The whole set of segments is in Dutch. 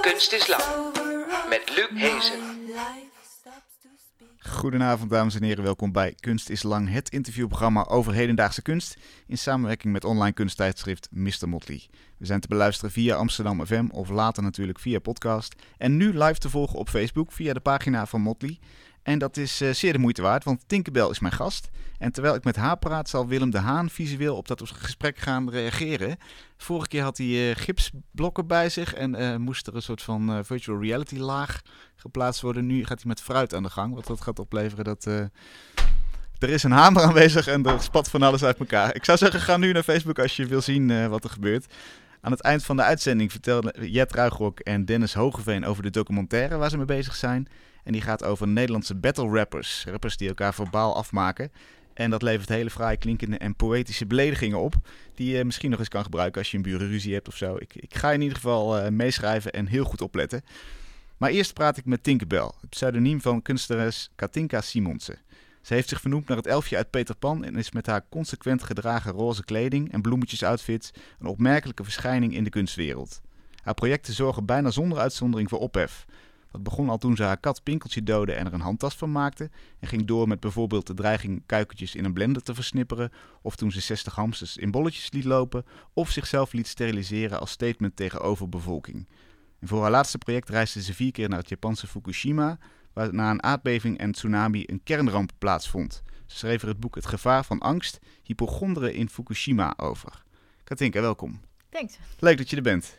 Kunst is lang. Met Luc Hezen. Goedenavond, dames en heren. Welkom bij Kunst is Lang, het interviewprogramma over hedendaagse kunst. In samenwerking met online kunsttijdschrift Mr. Motley. We zijn te beluisteren via Amsterdam FM of later natuurlijk via podcast. En nu live te volgen op Facebook via de pagina van Motley. En dat is eh, zeer de moeite waard, want Tinkerbell is mijn gast. En terwijl ik met haar praat, zal Willem de Haan visueel op dat gesprek gaan reageren. Vorige keer had hij eh, gipsblokken bij zich en eh, moest er een soort van virtual reality laag geplaatst worden. Nu gaat hij met fruit aan de gang, wat dat gaat opleveren dat... er is een hamer aanwezig en er spat van alles uit elkaar. Ik zou zeggen, ga nu naar Facebook als je wil zien wat er gebeurt. Aan het eind van de uitzending vertelden Jet Ruigrok en Dennis Hogeveen over de documentaire waar ze mee bezig zijn. En die gaat over Nederlandse battle rappers. Rappers die elkaar verbaal afmaken. En dat levert hele fraai klinkende en poëtische beledigingen op. Die je misschien nog eens kan gebruiken als je een burenruzie hebt of zo. Ik, ik ga in ieder geval eh, meeschrijven en heel goed opletten. Maar eerst praat ik met Tinkerbell, het pseudoniem van kunstenares Katinka Simonsen. Ze heeft zich vernoemd naar het elfje uit Peter Pan en is met haar consequent gedragen roze kleding en bloemetjesoutfits een opmerkelijke verschijning in de kunstwereld. Haar projecten zorgen bijna zonder uitzondering voor ophef. Dat begon al toen ze haar kat Pinkeltje doodde en er een handtas van maakte. En ging door met bijvoorbeeld de dreiging kuikentjes in een blender te versnipperen. Of toen ze 60 hamsters in bolletjes liet lopen. Of zichzelf liet steriliseren als statement tegen overbevolking. En voor haar laatste project reisde ze vier keer naar het Japanse Fukushima. Waar na een aardbeving en tsunami een kernramp plaatsvond. Ze schreef er het boek Het gevaar van angst, hypochonderen in Fukushima over. Katinka, welkom. Thanks. Leuk dat je er bent.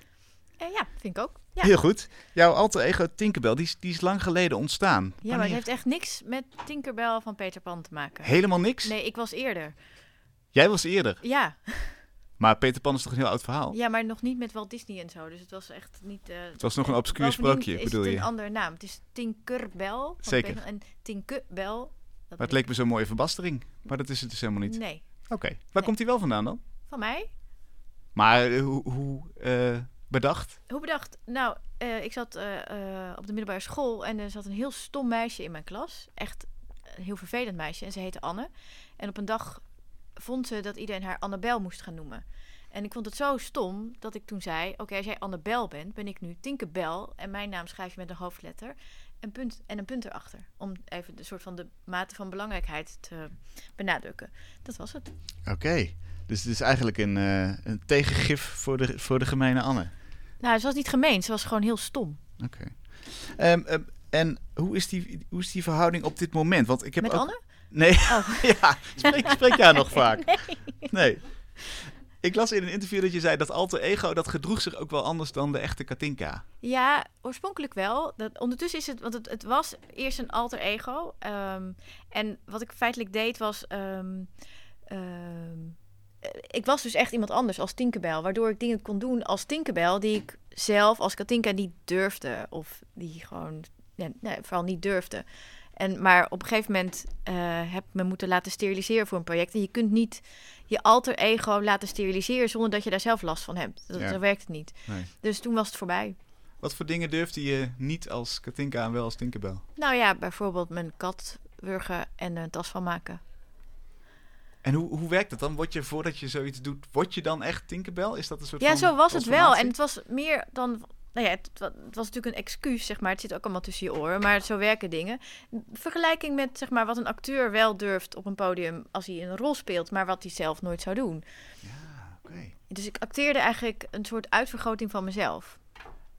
Eh, ja, vind ik ook. Ja, Heel goed. Jouw alter ego Tinkerbell, die is, die is lang geleden ontstaan. ja maar Wanneer? het heeft echt niks met Tinkerbell van Peter Pan te maken. Helemaal niks? Nee, ik was eerder. Jij was eerder. Ja, Maar Peter Pan is toch een heel oud verhaal? ja, maar nog niet met Walt Disney en zo. Dus het was echt niet... eh, Het was nog een en obscuur sprookje, is bedoel het je? een andere naam. Het is Tinkerbell. Zeker. Peter- En Tinkerbell... dat Maar het leek me zo'n mooie verbastering. Maar dat is het dus helemaal niet. Nee, Oké. Waar Nee. komt hij wel vandaan dan? van mij? Maar eh, hoe, hoe eh, bedacht? Hoe bedacht? Nou, eh, ik zat eh, eh, op de middelbare school en er zat een heel stom meisje in mijn klas. Echt een heel vervelend meisje. En ze heette Anne. En op een dag vond ze dat iedereen haar Annabel moest gaan noemen. En ik vond het zo stom dat ik toen zei: Oké, als jij Annabel bent, ben ik nu Tinkerbell. En mijn naam schrijf je met een hoofdletter. En, punt, en een punt erachter. Om even de soort van de mate van belangrijkheid te benadrukken. Dat was het. Oké. Dus het is eigenlijk een, eh, een tegengif voor de, voor de gemene Anne. Nou, ze was niet gemeen, ze was gewoon heel stom. Oké. Ehm, ehm, en hoe is, die, hoe is die verhouding op dit moment? Want ik heb Met ook... Anne? Nee, Oh. ja, spreek, spreek jij nog vaak? Nee. Ik las in een interview dat je zei dat alter ego, dat gedroeg zich ook wel anders dan de echte Katinka. Ja, oorspronkelijk wel. Dat, ondertussen is het, want het, het was eerst een alter ego. ehm, en wat ik feitelijk deed was. Ik was dus echt iemand anders als Tinkerbell. Waardoor ik dingen kon doen als Tinkerbell die ik zelf als Katinka niet durfde. Of die gewoon, nee, vooral niet durfde. En, maar op een gegeven moment eh, heb ik me moeten laten steriliseren voor een project. En je kunt niet je alter ego laten steriliseren zonder dat je daar zelf last van hebt. Dat, Ja. Werkt het niet. Nee. Dus toen was het voorbij. Wat voor dingen durfde je niet als Katinka en wel als Tinkerbell? Nou ja, bijvoorbeeld mijn kat wurgen en een tas van maken. En hoe, hoe werkt dat dan? Word je voordat je zoiets doet, word je dan echt Tinkerbell? Is dat een soort Ja, van zo was het wel. En het was meer dan. Nou ja, het was natuurlijk een excuus, zeg maar. Het zit ook allemaal tussen je oren, maar zo werken dingen. Vergelijking met, zeg maar, wat een acteur wel durft op een podium als hij een rol speelt, maar wat hij zelf nooit zou doen. Ja, oké. Dus ik acteerde eigenlijk een soort uitvergroting van mezelf.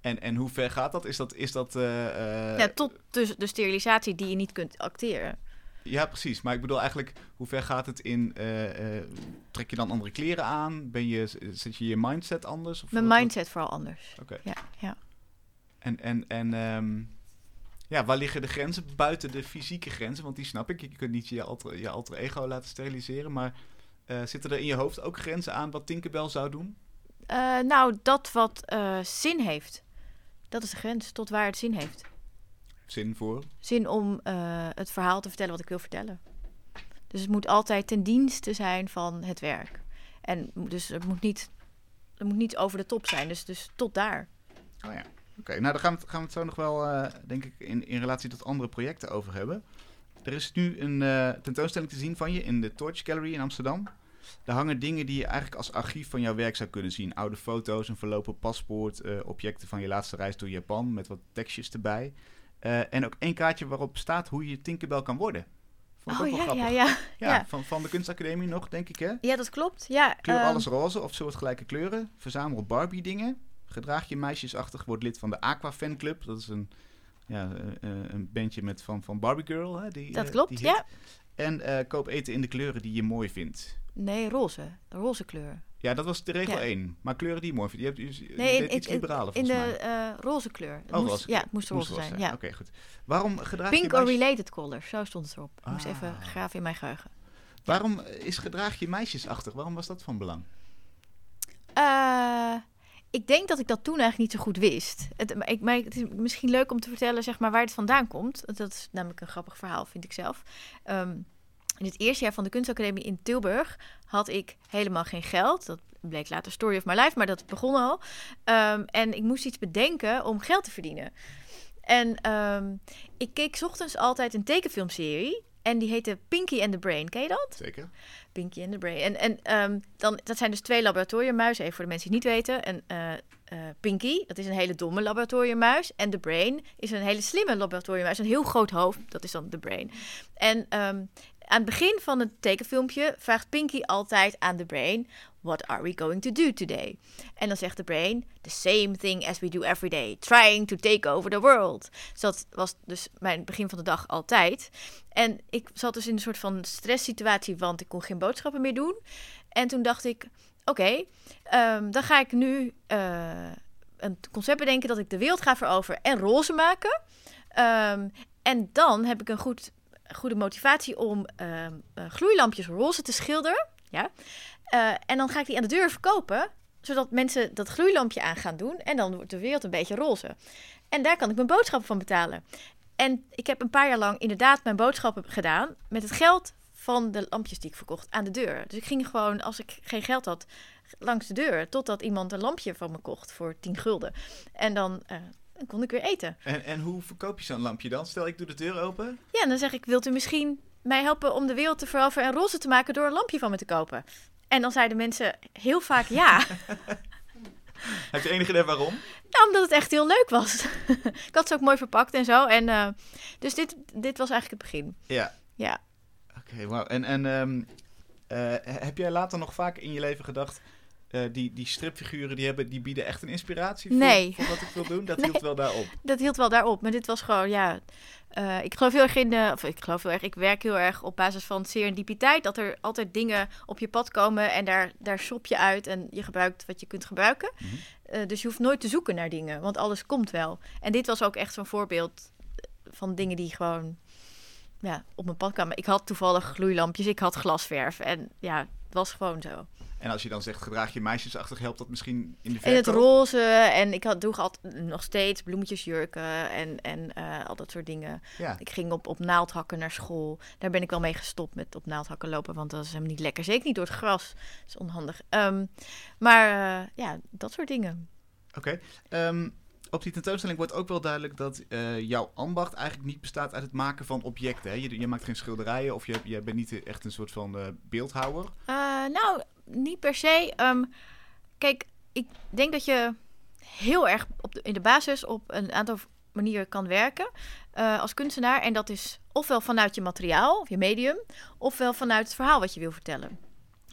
En, en hoe ver gaat dat? Is dat, is dat eh, eh, ja, tot dus de sterilisatie die je niet kunt acteren. Ja, precies. Maar ik bedoel eigenlijk, hoe ver gaat het in... eh, eh, trek je dan andere kleren aan? Ben je, zet je je mindset anders? Of Mijn mindset vooral anders. Oké. Ja, ja. En, en, en ehm, ja, waar liggen de grenzen buiten de fysieke grenzen? Want die snap ik. Je kunt niet je alter, je alter ego laten steriliseren. Maar eh, zitten er in je hoofd ook grenzen aan wat Tinkerbell zou doen? Nou, dat wat zin heeft. Dat is de grens, tot waar het zin heeft. Zin voor. zin om eh, het verhaal te vertellen wat ik wil vertellen. Dus het moet altijd ten dienste zijn van het werk. En dus het moet niet, het moet niet over de top zijn. Dus, dus tot daar. Oh ja. Oké, nou daar gaan we, het, gaan we het zo nog wel, eh, denk ik, in, in relatie tot andere projecten over hebben. Er is nu een eh, tentoonstelling te zien van je in de Torch Gallery in Amsterdam. Daar hangen dingen die je eigenlijk als archief van jouw werk zou kunnen zien. Oude foto's, een verlopen paspoort, objecten van je laatste reis door Japan met wat tekstjes erbij. Eh, en ook één kaartje waarop staat hoe je Tinkerbell kan worden. Vond ik Oh ook wel ja, ja, grappig. ja. Ja, ja. Van, van de kunstacademie nog, denk ik hè? Ja, dat klopt. Ja, Kleur ehm, alles roze of soortgelijke kleuren. Verzamel Barbie dingen. Gedraag je meisjesachtig. Word lid van de Aqua Fanclub. Dat is een, ja, eh, eh, een bandje met van, van Barbie Girl. Hè, die, dat klopt, die ja. En koop eten in de kleuren die je mooi vindt. Nee, roze. De roze kleur. Ja, dat was de regel Ja. 1. Maar kleuren die mooi. Je hebt je, je Nee, in, iets liberaler in volgens de eh, roze kleur. Het Oh, moest, roze ja, het moest roze zijn. Ja. Oké, goed. Waarom gedraag Pink je or meisjes... related color. Zo stond het erop. Ik moest Ah. even graven in mijn geheugen. Waarom is gedraag je meisjesachtig? Waarom was dat van belang? Eh, ik denk dat ik dat toen eigenlijk niet zo goed wist. Het, maar ik, maar het is misschien leuk om te vertellen zeg maar, waar het vandaan komt. Dat is namelijk een grappig verhaal, vind ik zelf. Ehm, in het eerste jaar van de kunstacademie in Tilburg had ik helemaal geen geld. Dat bleek later Story of My Life, maar dat begon al. Ehm, en ik moest iets bedenken om geld te verdienen. En ehm, ik keek 's ochtends altijd een tekenfilmserie. En die heette Pinky and the Brain. Ken je dat? Zeker. Pinky and the Brain. En, en ehm, dan, dat zijn dus twee laboratoriummuizen, even voor de mensen die het niet weten. En eh, eh, Pinky, dat is een hele domme laboratoriummuis. En de Brain is een hele slimme laboratoriummuis. Een heel groot hoofd, dat is dan de Brain. En aan het begin van het tekenfilmpje vraagt Pinky altijd aan de Brain... What are we going to do today? En dan zegt de Brain... The same thing as we do every day. Trying to take over the world. Dus dat was dus mijn begin van de dag altijd. En ik zat dus in een soort van stresssituatie, want ik kon geen boodschappen meer doen. En toen dacht ik, oké, ehm, dan ga ik nu eh, een concept bedenken dat ik de wereld ga veroveren en roze maken. Ehm, en dan heb ik een goed, goede motivatie om eh, gloeilampjes roze te schilderen. Ja? Eh, en dan ga ik die aan de deur verkopen, zodat mensen dat gloeilampje aan gaan doen. En dan wordt de wereld een beetje roze. En daar kan ik mijn boodschappen van betalen. En ik heb een paar jaar lang inderdaad mijn boodschappen gedaan met het geld van de lampjes die ik verkocht aan de deur. Dus ik ging gewoon, als ik geen geld had, langs de deur. Totdat iemand een lampje van me kocht voor 10 gulden. En dan, eh, dan kon ik weer eten. En, en hoe verkoop je zo'n lampje dan? Stel, ik doe de deur open. Ja, en dan zeg ik, wilt u misschien mij helpen om de wereld te veroveren en roze te maken door een lampje van me te kopen? En dan zeiden mensen heel vaak ja. Heb je enig idee waarom? Nou, omdat het echt heel leuk was. ik had ze ook mooi verpakt en zo. En, eh, dus dit, dit was eigenlijk het begin. Ja. Ja. Oké, wauw. En, en ehm, eh, heb jij later nog vaak in je leven gedacht... eh, die, die stripfiguren die, hebben, die bieden echt een inspiratie voor, Nee. voor wat ik wil doen? Dat Nee. hield wel daarop. Dat hield wel daarop. Maar dit was gewoon, ja... eh, ik geloof heel erg in... eh, of ik geloof heel erg... Ik werk heel erg op basis van serendipiteit. Dat er altijd dingen op je pad komen. En daar, daar shop je uit. En je gebruikt wat je kunt gebruiken. Mhm. Dus je hoeft nooit te zoeken naar dingen. Want alles komt wel. En dit was ook echt zo'n voorbeeld van dingen die gewoon... Ja, op mijn pad kwamen. Ik had toevallig gloeilampjes. Ik had glasverf. En ja, het was gewoon zo. En als je dan zegt, gedraag je meisjesachtig, helpt dat misschien in de En het verkoop? roze. En ik had, droeg altijd nog steeds bloemetjesjurken. En, en eh, al dat soort dingen. Ja. Ik ging op, op naaldhakken naar school. Daar ben ik wel mee gestopt met op naaldhakken lopen. Want dat is helemaal niet lekker. Zeker niet door het gras. Dat is onhandig. Ehm, maar eh, ja, dat soort dingen. Oké. Ehm, op die tentoonstelling wordt ook wel duidelijk dat eh, jouw ambacht eigenlijk niet bestaat uit het maken van objecten. Hè? Je, je maakt geen schilderijen of je, je bent niet echt een soort van beeldhouwer. Nou, niet per se. Ehm, kijk, ik denk dat je heel erg op in de basis op een aantal manieren kan werken eh, als kunstenaar. En dat is ofwel vanuit je materiaal, of je medium, ofwel vanuit het verhaal wat je wil vertellen.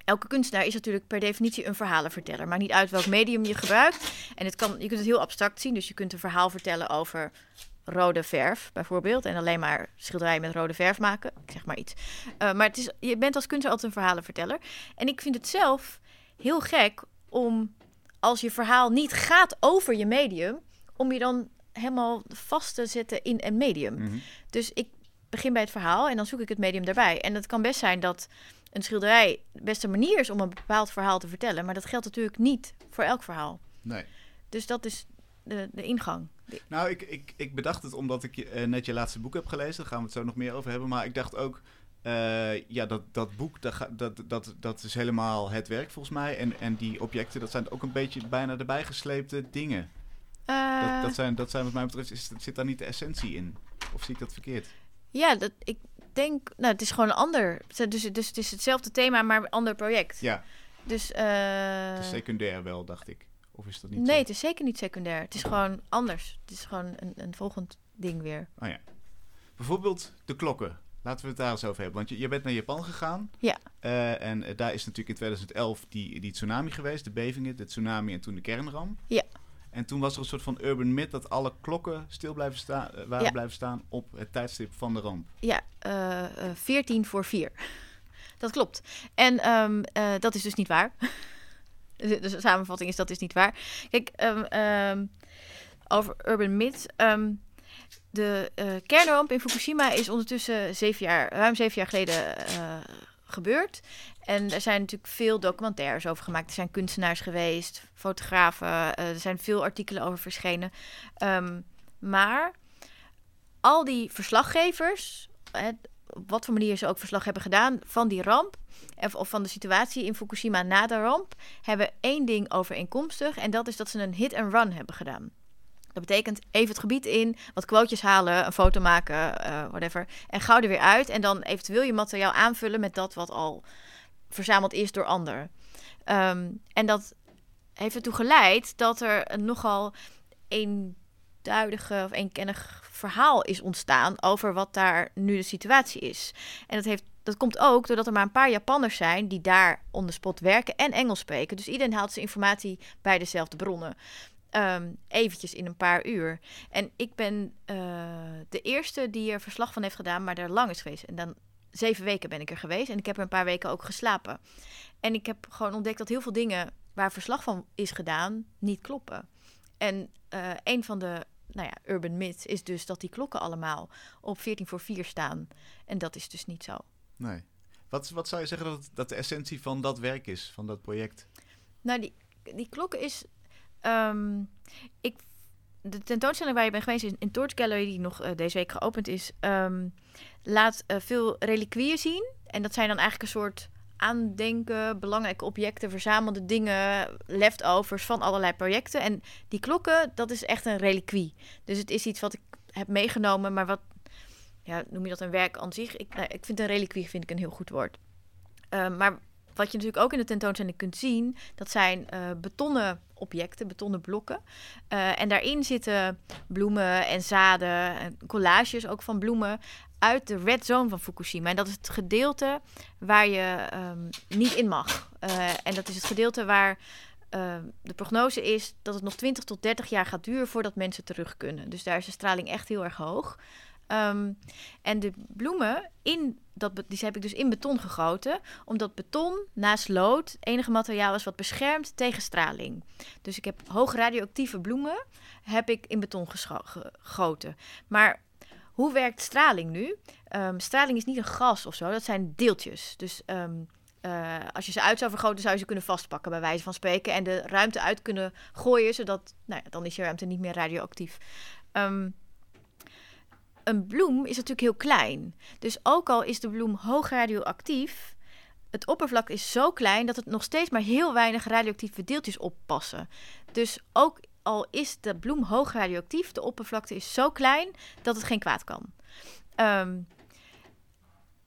Elke kunstenaar is natuurlijk per definitie een verhalenverteller. Maakt niet uit welk medium je gebruikt. En het kan, je kunt het heel abstract zien. Dus je kunt een verhaal vertellen over rode verf, bijvoorbeeld. En alleen maar schilderijen met rode verf maken. Ik zeg maar iets. Uh, maar het is, je bent als kunstenaar altijd een verhalenverteller. En ik vind het zelf heel gek om, als je verhaal niet gaat over je medium, om je dan helemaal vast te zetten in een medium. Mhm. Dus ik begin bij het verhaal en dan zoek ik het medium daarbij. En het kan best zijn dat een schilderij de beste manier is om een bepaald verhaal te vertellen. Maar dat geldt natuurlijk niet voor elk verhaal. Nee. Dus dat is de, de ingang. De- Nou, ik, ik, ik bedacht het omdat ik eh, net je laatste boek heb gelezen. Daar gaan we het zo nog meer over hebben. Maar ik dacht ook, eh, ja, dat, dat boek, dat, dat, dat, dat is helemaal het werk volgens mij. En, en die objecten, dat zijn ook een beetje bijna erbij gesleepte dingen. Eh, Dat, dat, zijn, dat zijn wat mij betreft, is, zit daar niet de essentie in? Of zie ik dat verkeerd? Ja, dat, ik denk, nou, het is gewoon een ander. Dus, dus het is hetzelfde thema, maar een ander project. Ja, Dus, eh, het is secundair wel, dacht ik. Of is dat niet nee, zo? het is zeker niet secundair. Het is gewoon anders. Het is gewoon een, een volgend ding weer. Oh ja. Bijvoorbeeld de klokken. Laten we het daar eens over hebben. Want je, je bent naar Japan gegaan. Ja. Eh, en eh, daar is natuurlijk in 2011 die, die tsunami geweest. De bevingen, de tsunami en toen de kernramp. Ja. En toen was er een soort van urban myth dat alle klokken stil blijven staan, eh, waren Ja. blijven staan op het tijdstip van de ramp. Ja, eh, 14 voor 4. Dat klopt. En ehm, eh, dat is dus niet waar. de, de samenvatting is dat is niet waar. Kijk, ehm, ehm, over Urban Myth. ehm, de eh, kernramp in Fukushima is ondertussen zeven jaar, ruim zeven jaar geleden eh, gebeurd. En er zijn natuurlijk veel documentaires over gemaakt. Er zijn kunstenaars geweest, fotografen. eh, er zijn veel artikelen over verschenen. Maar al die verslaggevers, wat voor manier ze ook verslag hebben gedaan van die ramp, of, van de situatie in Fukushima na de ramp, hebben één ding overeenkomstig. En dat is dat ze een hit and run hebben gedaan. Dat betekent even het gebied in, wat quotejes halen, een foto maken, eh, whatever. En gauw er weer uit. En dan eventueel je materiaal aanvullen met dat wat al verzameld is door anderen. Ehm, en dat heeft ertoe geleid dat er een nogal eenduidige of eenkennig verhaal is ontstaan over wat daar nu de situatie is. En dat, heeft, dat komt ook doordat er maar een paar Japanners zijn die daar on the spot werken en Engels spreken. Dus iedereen haalt zijn informatie bij dezelfde bronnen. Ehm, eventjes in een paar uur. En ik ben eh, de eerste die er verslag van heeft gedaan, maar daar lang is geweest. En dan zeven weken ben ik er geweest en ik heb er een paar weken ook geslapen. En ik heb gewoon ontdekt dat heel veel dingen waar verslag van is gedaan niet kloppen. En eh, een van de nou ja, urban myths is dus dat die klokken allemaal op 14 voor 4 staan. En dat is dus niet zo. Nee. Wat, wat zou je zeggen dat, dat de essentie van dat werk is, van dat project? Nou, die, die klokken is. ehm, ik, de tentoonstelling waar je bent geweest in, in Torch Gallery, die nog eh, deze week geopend is, ehm, laat eh, veel reliquieën zien. En dat zijn dan eigenlijk een soort aandenken, belangrijke objecten, verzamelde dingen, leftovers van allerlei projecten. En die klokken, dat is echt een reliquie. Dus het is iets wat ik heb meegenomen, maar wat, ja, noem je dat een werk aan zich? Ik, nou, ik vind een reliquie vind ik een heel goed woord. Ehm, maar wat je natuurlijk ook in de tentoonstelling kunt zien, dat zijn eh, betonnen objecten, betonnen blokken. Eh, en daarin zitten bloemen en zaden, en collages ook van bloemen uit de red zone van Fukushima. En dat is het gedeelte waar je ehm, niet in mag. Eh, en dat is het gedeelte waar ehm, de prognose is dat het nog 20 tot 30 jaar gaat duren voordat mensen terug kunnen. Dus daar is de straling echt heel erg hoog. Ehm, en de bloemen, in dat, die heb ik dus in beton gegoten. Omdat beton naast lood het enige materiaal is wat beschermt tegen straling. Dus ik heb hoog radioactieve bloemen heb ik in beton gegoten. Maar hoe werkt straling nu? Ehm, straling is niet een gas of zo, dat zijn deeltjes. Dus ehm, eh, als je ze uit zou vergroten, zou je ze kunnen vastpakken, bij wijze van spreken. En de ruimte uit kunnen gooien, zodat nou ja, dan is je ruimte niet meer radioactief. Ehm, een bloem is natuurlijk heel klein. Dus ook al is de bloem hoog radioactief, het oppervlak is zo klein dat het nog steeds maar heel weinig radioactieve deeltjes oppassen. Dus ook al is de bloem hoog radioactief, de oppervlakte is zo klein dat het geen kwaad kan. Ehm,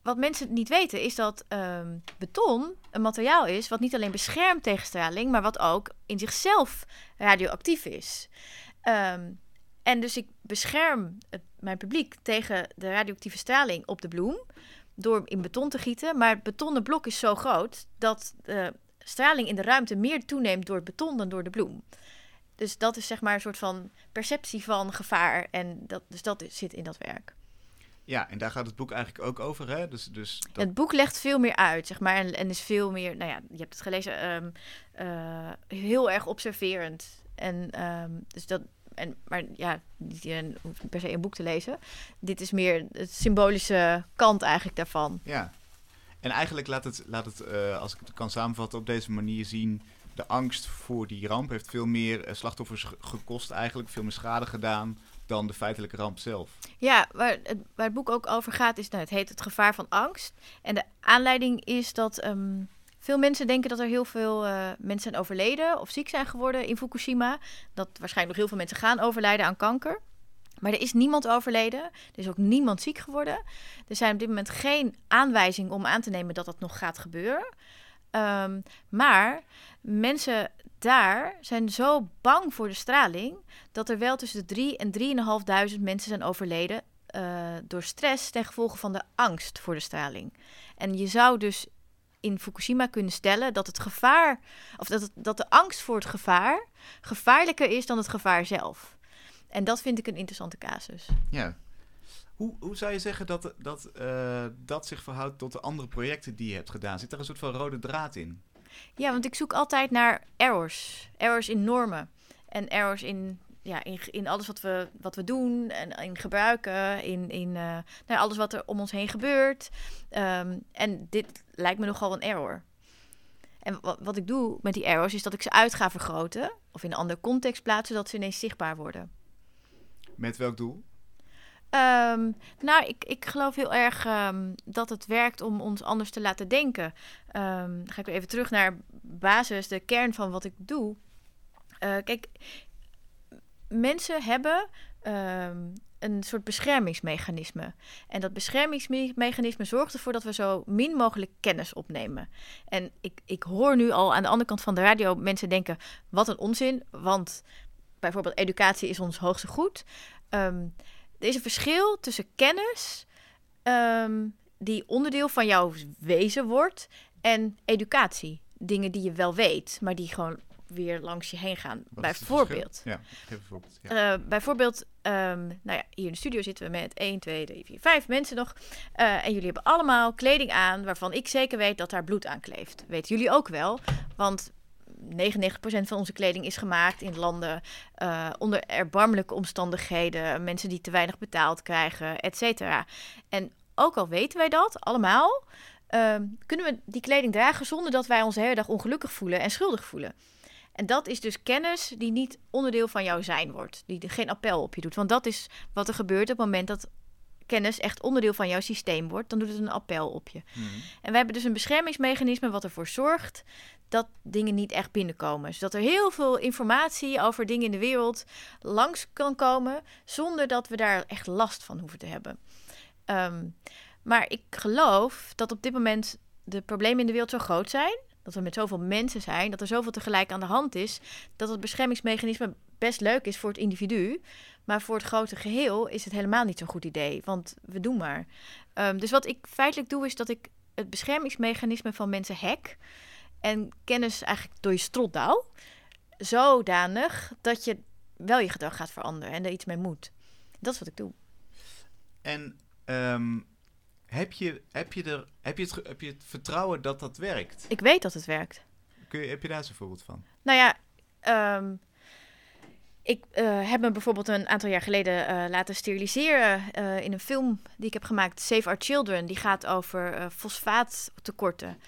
wat mensen niet weten is dat ehm, beton een materiaal is wat niet alleen beschermt tegen straling, maar wat ook in zichzelf radioactief is. Ehm, en dus ik bescherm mijn publiek tegen de radioactieve straling op de bloem door in beton te gieten. Maar het betonnen blok is zo groot dat de straling in de ruimte meer toeneemt door het beton dan door de bloem. Dus dat is zeg maar een soort van perceptie van gevaar. En dat, dus dat zit in dat werk. Ja, en daar gaat het boek eigenlijk ook over, hè? Dus, dus dat, Het boek legt veel meer uit, zeg maar. En, en is veel meer, nou ja, je hebt het gelezen, ehm, eh, heel erg observerend. En ehm, dus dat, en, maar ja, niet iedereen hoeft per se een boek te lezen. Dit is meer het symbolische kant eigenlijk daarvan. Ja. En eigenlijk laat het, laat het eh, als ik het kan samenvatten, op deze manier zien de angst voor die ramp heeft veel meer eh, slachtoffers ge- gekost eigenlijk, veel meer schade gedaan dan de feitelijke ramp zelf. Ja, waar het, waar het boek ook over gaat, is, nou, het heet Het gevaar van angst. En de aanleiding is dat ehm, veel mensen denken dat er heel veel eh, mensen zijn overleden of ziek zijn geworden in Fukushima. Dat waarschijnlijk nog heel veel mensen gaan overlijden aan kanker. Maar er is niemand overleden. Er is ook niemand ziek geworden. Er zijn op dit moment geen aanwijzingen om aan te nemen dat dat nog gaat gebeuren. Ehm, maar mensen daar zijn zo bang voor de straling dat er wel tussen de 3 en 3.500 mensen zijn overleden eh, door stress ten gevolge van de angst voor de straling. En je zou dus in Fukushima kunnen stellen dat het gevaar, of dat, dat de angst voor het gevaar gevaarlijker is dan het gevaar zelf. En dat vind ik een interessante casus. Ja. Hoe, hoe zou je zeggen dat dat, eh, dat zich verhoudt tot de andere projecten die je hebt gedaan? Zit daar een soort van rode draad in? Ja, want ik zoek altijd naar errors. Errors in normen. En errors in, ja, in, in alles wat we, wat we doen en in gebruiken. In, in eh, nou, alles wat er om ons heen gebeurt. Ehm, en dit lijkt me nogal een error. En wat, wat ik doe met die errors is dat ik ze uit ga vergroten. Of in een andere context plaatsen, zodat ze ineens zichtbaar worden. Met welk doel? Ehm, nou, ik, ik geloof heel erg ehm, dat het werkt om ons anders te laten denken. Ehm, dan ga ik weer even terug naar basis, de kern van wat ik doe. Eh, kijk, mensen hebben een soort beschermingsmechanisme. En dat beschermingsmechanisme zorgt ervoor dat we zo min mogelijk kennis opnemen. En ik, ik hoor nu al aan de andere kant van de radio mensen denken: wat een onzin, want bijvoorbeeld educatie is ons hoogste goed. Ehm, er is een verschil tussen kennis, ehm, die onderdeel van jouw wezen wordt, en educatie. Dingen die je wel weet, maar die gewoon weer langs je heen gaan. Wat Bijvoorbeeld. Ja, geef een voorbeeld. Ja. Eh, bijvoorbeeld, ehm, nou ja, hier in de studio zitten we met 1, 2, 3, 4, 5 mensen nog. Eh, en jullie hebben allemaal kleding aan waarvan ik zeker weet dat daar bloed aan kleeft. Weten jullie ook wel, want 99% van onze kleding is gemaakt in landen eh, onder erbarmelijke omstandigheden. Mensen die te weinig betaald krijgen, et cetera. En ook al weten wij dat allemaal, ehm, kunnen we die kleding dragen zonder dat wij ons de hele dag ongelukkig voelen en schuldig voelen. En dat is dus kennis die niet onderdeel van jouw zijn wordt. Die geen appel op je doet. Want dat is wat er gebeurt op het moment dat kennis echt onderdeel van jouw systeem wordt. Dan doet het een appel op je. Mhm. En we hebben dus een beschermingsmechanisme wat ervoor zorgt dat dingen niet echt binnenkomen. Zodat er heel veel informatie over dingen in de wereld langs kan komen zonder dat we daar echt last van hoeven te hebben. Ehm, maar ik geloof dat op dit moment de problemen in de wereld zo groot zijn, dat we met zoveel mensen zijn, dat er zoveel tegelijk aan de hand is, dat het beschermingsmechanisme best leuk is voor het individu. Maar voor het grote geheel is het helemaal niet zo'n goed idee, want we doen maar. Ehm, dus wat ik feitelijk doe, is dat ik het beschermingsmechanisme van mensen hack en kennis eigenlijk door je strot douw, zodanig dat je wel je gedrag gaat veranderen en er iets mee moet. Dat is wat ik doe. En ehm, heb, je, heb, je er, heb, je het, heb je het vertrouwen dat dat werkt? Ik weet dat het werkt. Kun je, heb je daar eens een voorbeeld van? Nou ja, ehm, ik eh, heb me bijvoorbeeld een aantal jaar geleden eh, laten steriliseren eh, in een film die ik heb gemaakt, Save Our Children. Die gaat over fosfaattekorten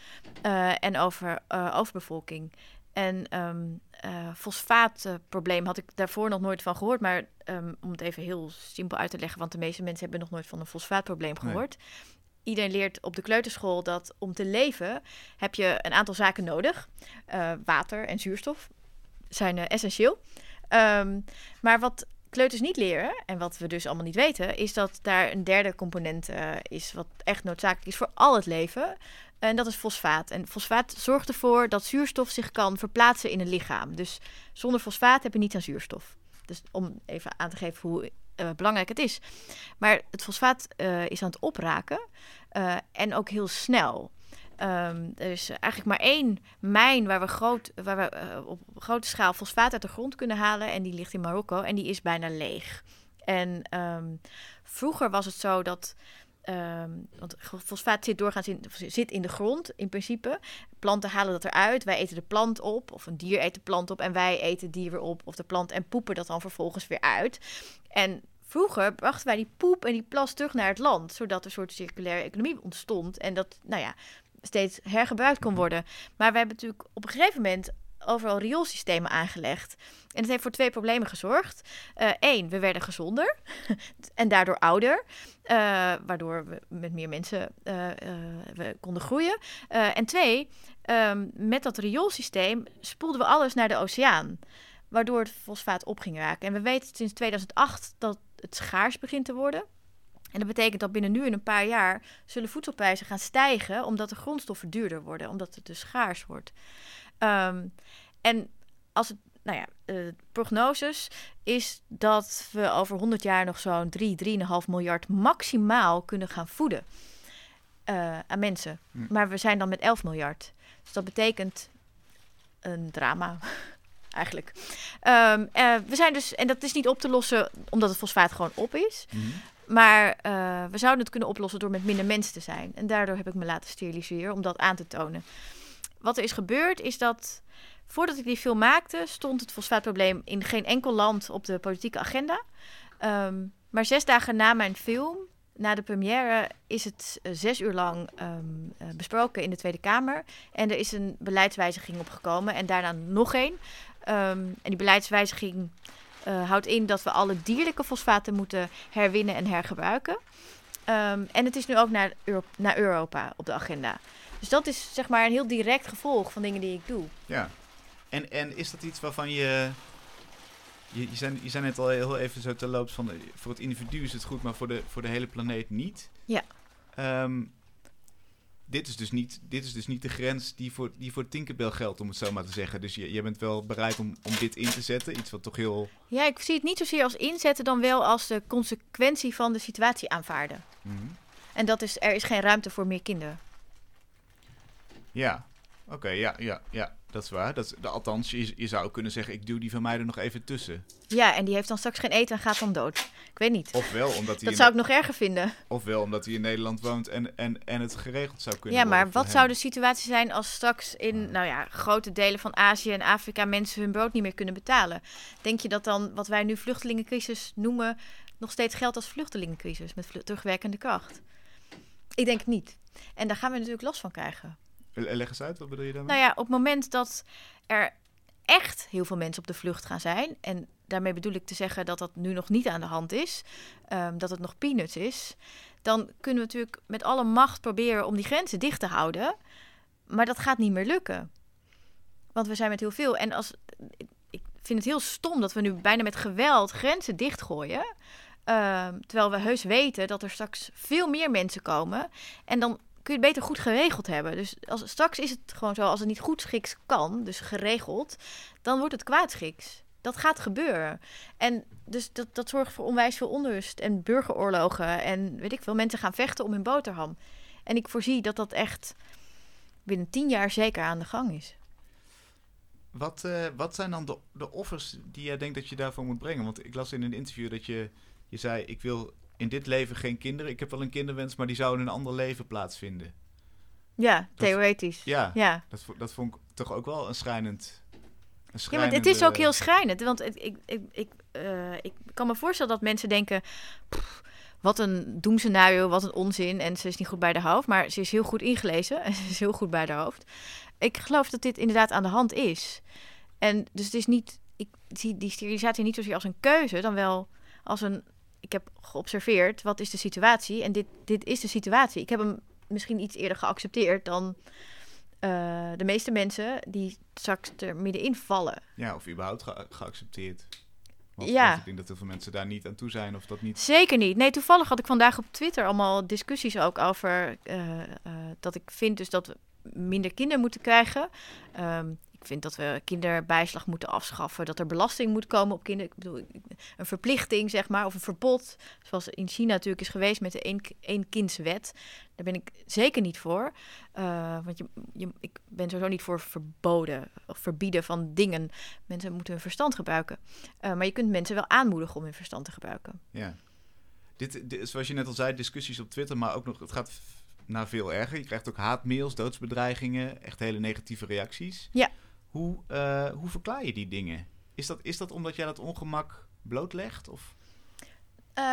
en over overbevolking. En eh, fosfaatprobleem had ik daarvoor nog nooit van gehoord. Maar ehm, om het even heel simpel uit te leggen, want de meeste mensen hebben nog nooit van een fosfaatprobleem Nee. gehoord. Iedereen leert op de kleuterschool dat om te leven heb je een aantal zaken nodig. Water en zuurstof zijn essentieel. Ehm, maar wat kleuters niet leren, en wat we dus allemaal niet weten, is dat daar een derde component eh, is wat echt noodzakelijk is voor al het leven. En dat is fosfaat. En fosfaat zorgt ervoor dat zuurstof zich kan verplaatsen in een lichaam. Dus zonder fosfaat heb je niets aan zuurstof. Dus om even aan te geven hoe eh, belangrijk het is. Maar het fosfaat eh, is aan het opraken en ook heel snel. Ehm, er is eigenlijk maar één mijn waar we, groot, waar we eh, op grote schaal fosfaat uit de grond kunnen halen. En die ligt in Marokko en die is bijna leeg. En ehm, vroeger was het zo dat. ehm, want fosfaat zit doorgaans in, zit in de grond in principe. Planten halen dat eruit. Wij eten de plant op. Of een dier eet de plant op. En wij eten dier weer op. Of de plant. En poepen dat dan vervolgens weer uit. En vroeger brachten wij die poep en die plas terug naar het land. Zodat er een soort circulaire economie ontstond. En dat, nou ja, steeds hergebruikt kon worden. Maar we hebben natuurlijk op een gegeven moment overal rioolsystemen aangelegd. En het heeft voor twee problemen gezorgd. Eén, we werden gezonder en daardoor ouder. eh, waardoor we met meer mensen eh, eh, we konden groeien. Eh, en twee, ehm, met dat rioolsysteem spoelden we alles naar de oceaan. Waardoor het fosfaat op ging raken. En we weten sinds 2008 dat het schaars begint te worden. En dat betekent dat binnen nu en een paar jaar zullen voedselprijzen gaan stijgen, omdat de grondstoffen duurder worden, omdat het dus schaars wordt. Ehm, en als het, nou ja, eh, prognoses is dat we over 100 jaar nog zo'n 3, 3,5 miljard maximaal kunnen gaan voeden eh, aan mensen. Hm. Maar we zijn dan met 11 miljard. Dus dat betekent een drama. Eigenlijk. Ehm, eh, we zijn dus, en dat is niet op te lossen omdat het fosfaat gewoon op is. Mhm. Maar eh, we zouden het kunnen oplossen door met minder mensen te zijn. En daardoor heb ik me laten steriliseren om dat aan te tonen. Wat er is gebeurd is dat voordat ik die film maakte, stond het fosfaatprobleem in geen enkel land op de politieke agenda. Ehm, maar zes dagen na mijn film, na de première, is het eh, zes uur lang ehm, eh, besproken in de Tweede Kamer. En er is een beleidswijziging opgekomen en daarna nog één. Ehm, en die beleidswijziging eh, houdt in dat we alle dierlijke fosfaten moeten herwinnen en hergebruiken. Ehm, en het is nu ook naar, Euro- naar Europa op de agenda. Dus dat is zeg maar een heel direct gevolg van dingen die ik doe. Ja. En, en is dat iets waarvan je... Je, je, zei, je zei net al heel even zo terloops van... eh, Voor het individu is het goed, maar voor de, voor de hele planeet niet. Ja. Ehm, dit, is dus niet, dit is dus niet de grens die voor, die voor Tinkerbell geldt, om het zo maar te zeggen. Dus je, je bent wel bereid om, om dit in te zetten. Iets wat toch heel... Ja, ik zie het niet zozeer als inzetten dan wel als de consequentie van de situatie aanvaarden. Mhm. En dat is, er is geen ruimte voor meer kinderen. Ja, oké, ja, ja, ja, dat is waar. Dat, althans, je, je zou kunnen zeggen, ik duw die van mij er nog even tussen. Ja, en die heeft dan straks geen eten en gaat dan dood. Ik weet niet. Ofwel omdat hij, Dat zou ik nog erger vinden. ofwel omdat hij in Nederland woont en, en, en het geregeld zou kunnen Ja, maar wat zou de situatie zijn als straks in nou ja, grote delen van Azië en Afrika mensen hun brood niet meer kunnen betalen? Denk je dat dan wat wij nu vluchtelingencrisis noemen nog steeds geldt als vluchtelingencrisis met terugwerkende kracht? Ik denk het niet. En daar gaan we natuurlijk last van krijgen. Le- Leg eens uit, wat bedoel je daarmee? Nou ja, op het moment dat er echt heel veel mensen op de vlucht gaan zijn, en daarmee bedoel ik te zeggen dat dat nu nog niet aan de hand is, ehm, dat het nog peanuts is, dan kunnen we natuurlijk met alle macht proberen om die grenzen dicht te houden. Maar dat gaat niet meer lukken. Want we zijn met heel veel. En als, ik vind het heel stom dat we nu bijna met geweld grenzen dichtgooien. Ehm, terwijl we heus weten dat er straks veel meer mensen komen. En dan kun je het beter goed geregeld hebben. Dus als, straks is het gewoon zo, als het niet goed schiks kan, dus geregeld, dan wordt het kwaadschiks. Dat gaat gebeuren. En dus dat, dat zorgt voor onwijs veel onrust en burgeroorlogen. En weet ik veel, mensen gaan vechten om hun boterham. En ik voorzie dat dat echt binnen tien jaar zeker aan de gang is. Wat, eh, wat zijn dan de, de offers die jij denkt dat je daarvoor moet brengen? Want ik las in een interview dat je, je zei, ik wil in dit leven geen kinderen. Ik heb wel een kinderwens, maar die zou in een ander leven plaatsvinden. Ja, theoretisch. Ja, Ja. Dat, dat vond ik toch ook wel een schrijnend... Een Ja, maar het is ook heel schrijnend. Want ik, ik, ik, ik, eh, ik kan me voorstellen dat mensen denken... "Pff, wat een doemscenario, wat een onzin. En ze is niet goed bij de hoofd. Maar ze is heel goed ingelezen. En ze is heel goed bij de hoofd. Ik geloof dat dit inderdaad aan de hand is. En dus het is niet... Ik zie die sterilisatie niet zozeer als een keuze... dan wel als een... Ik heb geobserveerd, wat is de situatie? En dit, dit is de situatie. Ik heb hem misschien iets eerder geaccepteerd dan... eh, de meeste mensen die straks er middenin vallen. Ja, of überhaupt ge- geaccepteerd. Want, Ja. ik denk dat heel veel mensen daar niet aan toe zijn of dat niet... Zeker niet. Nee, toevallig had ik vandaag op Twitter allemaal discussies ook over eh, eh, dat ik vind dus dat we minder kinderen moeten krijgen. Ehm, ik vind dat we kinderbijslag moeten afschaffen, dat er belasting moet komen op kinderen. Ik bedoel, een verplichting zeg maar, of een verbod, zoals in China natuurlijk is geweest met de één, één kindswet. Daar ben ik zeker niet voor. Eh, want je, je, ik ben sowieso niet voor verboden of verbieden van dingen. Mensen moeten hun verstand gebruiken. Eh, maar je kunt mensen wel aanmoedigen om hun verstand te gebruiken. Ja. Dit, dit, zoals je net al zei, discussies op Twitter, maar ook nog, het gaat naar veel erger. Je krijgt ook haatmails, doodsbedreigingen, echt hele negatieve reacties. Ja. Hoe, eh, hoe verklaar je die dingen? Is dat, is dat omdat jij dat ongemak blootlegt? Of? Eh,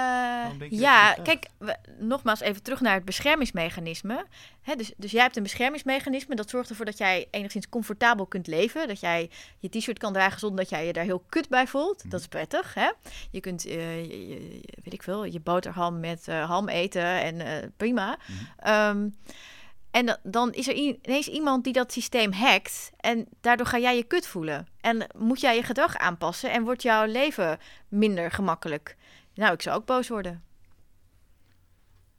ja, kijk, we- nogmaals even terug naar het beschermingsmechanisme. Hè, dus, dus jij hebt een beschermingsmechanisme. Dat zorgt ervoor dat jij enigszins comfortabel kunt leven. Dat jij je t-shirt kan dragen zonder dat jij je daar heel kut bij voelt. Dat is prettig. Hè? Je kunt, eh, je, weet ik veel, je boterham met ham eten en prima. Ehm, en da- dan is er ineens iemand die dat systeem hackt. En daardoor ga jij je kut voelen. En moet jij je gedrag aanpassen. En wordt jouw leven minder gemakkelijk. Nou, ik zou ook boos worden.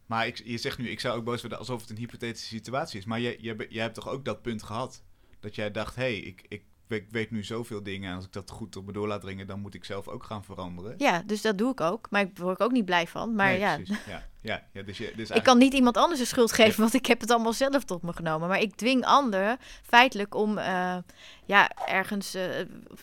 Maar ik, je zegt nu, ik zou ook boos worden alsof het een hypothetische situatie is. Maar jij hebt toch ook dat punt gehad? Dat jij dacht, hé, hey, ik, ik, weet, weet nu zoveel dingen. En als ik dat goed op me door laat dringen, dan moet ik zelf ook gaan veranderen. Ja, dus dat doe ik ook. Maar ik word ook niet blij van. Maar Nee, ja. Ja, ja, ja, dus je, dus ik eigenlijk- kan niet iemand anders de schuld geven, want ik heb het allemaal zelf tot me genomen. Maar ik dwing anderen feitelijk om eh, ja, ergens eh,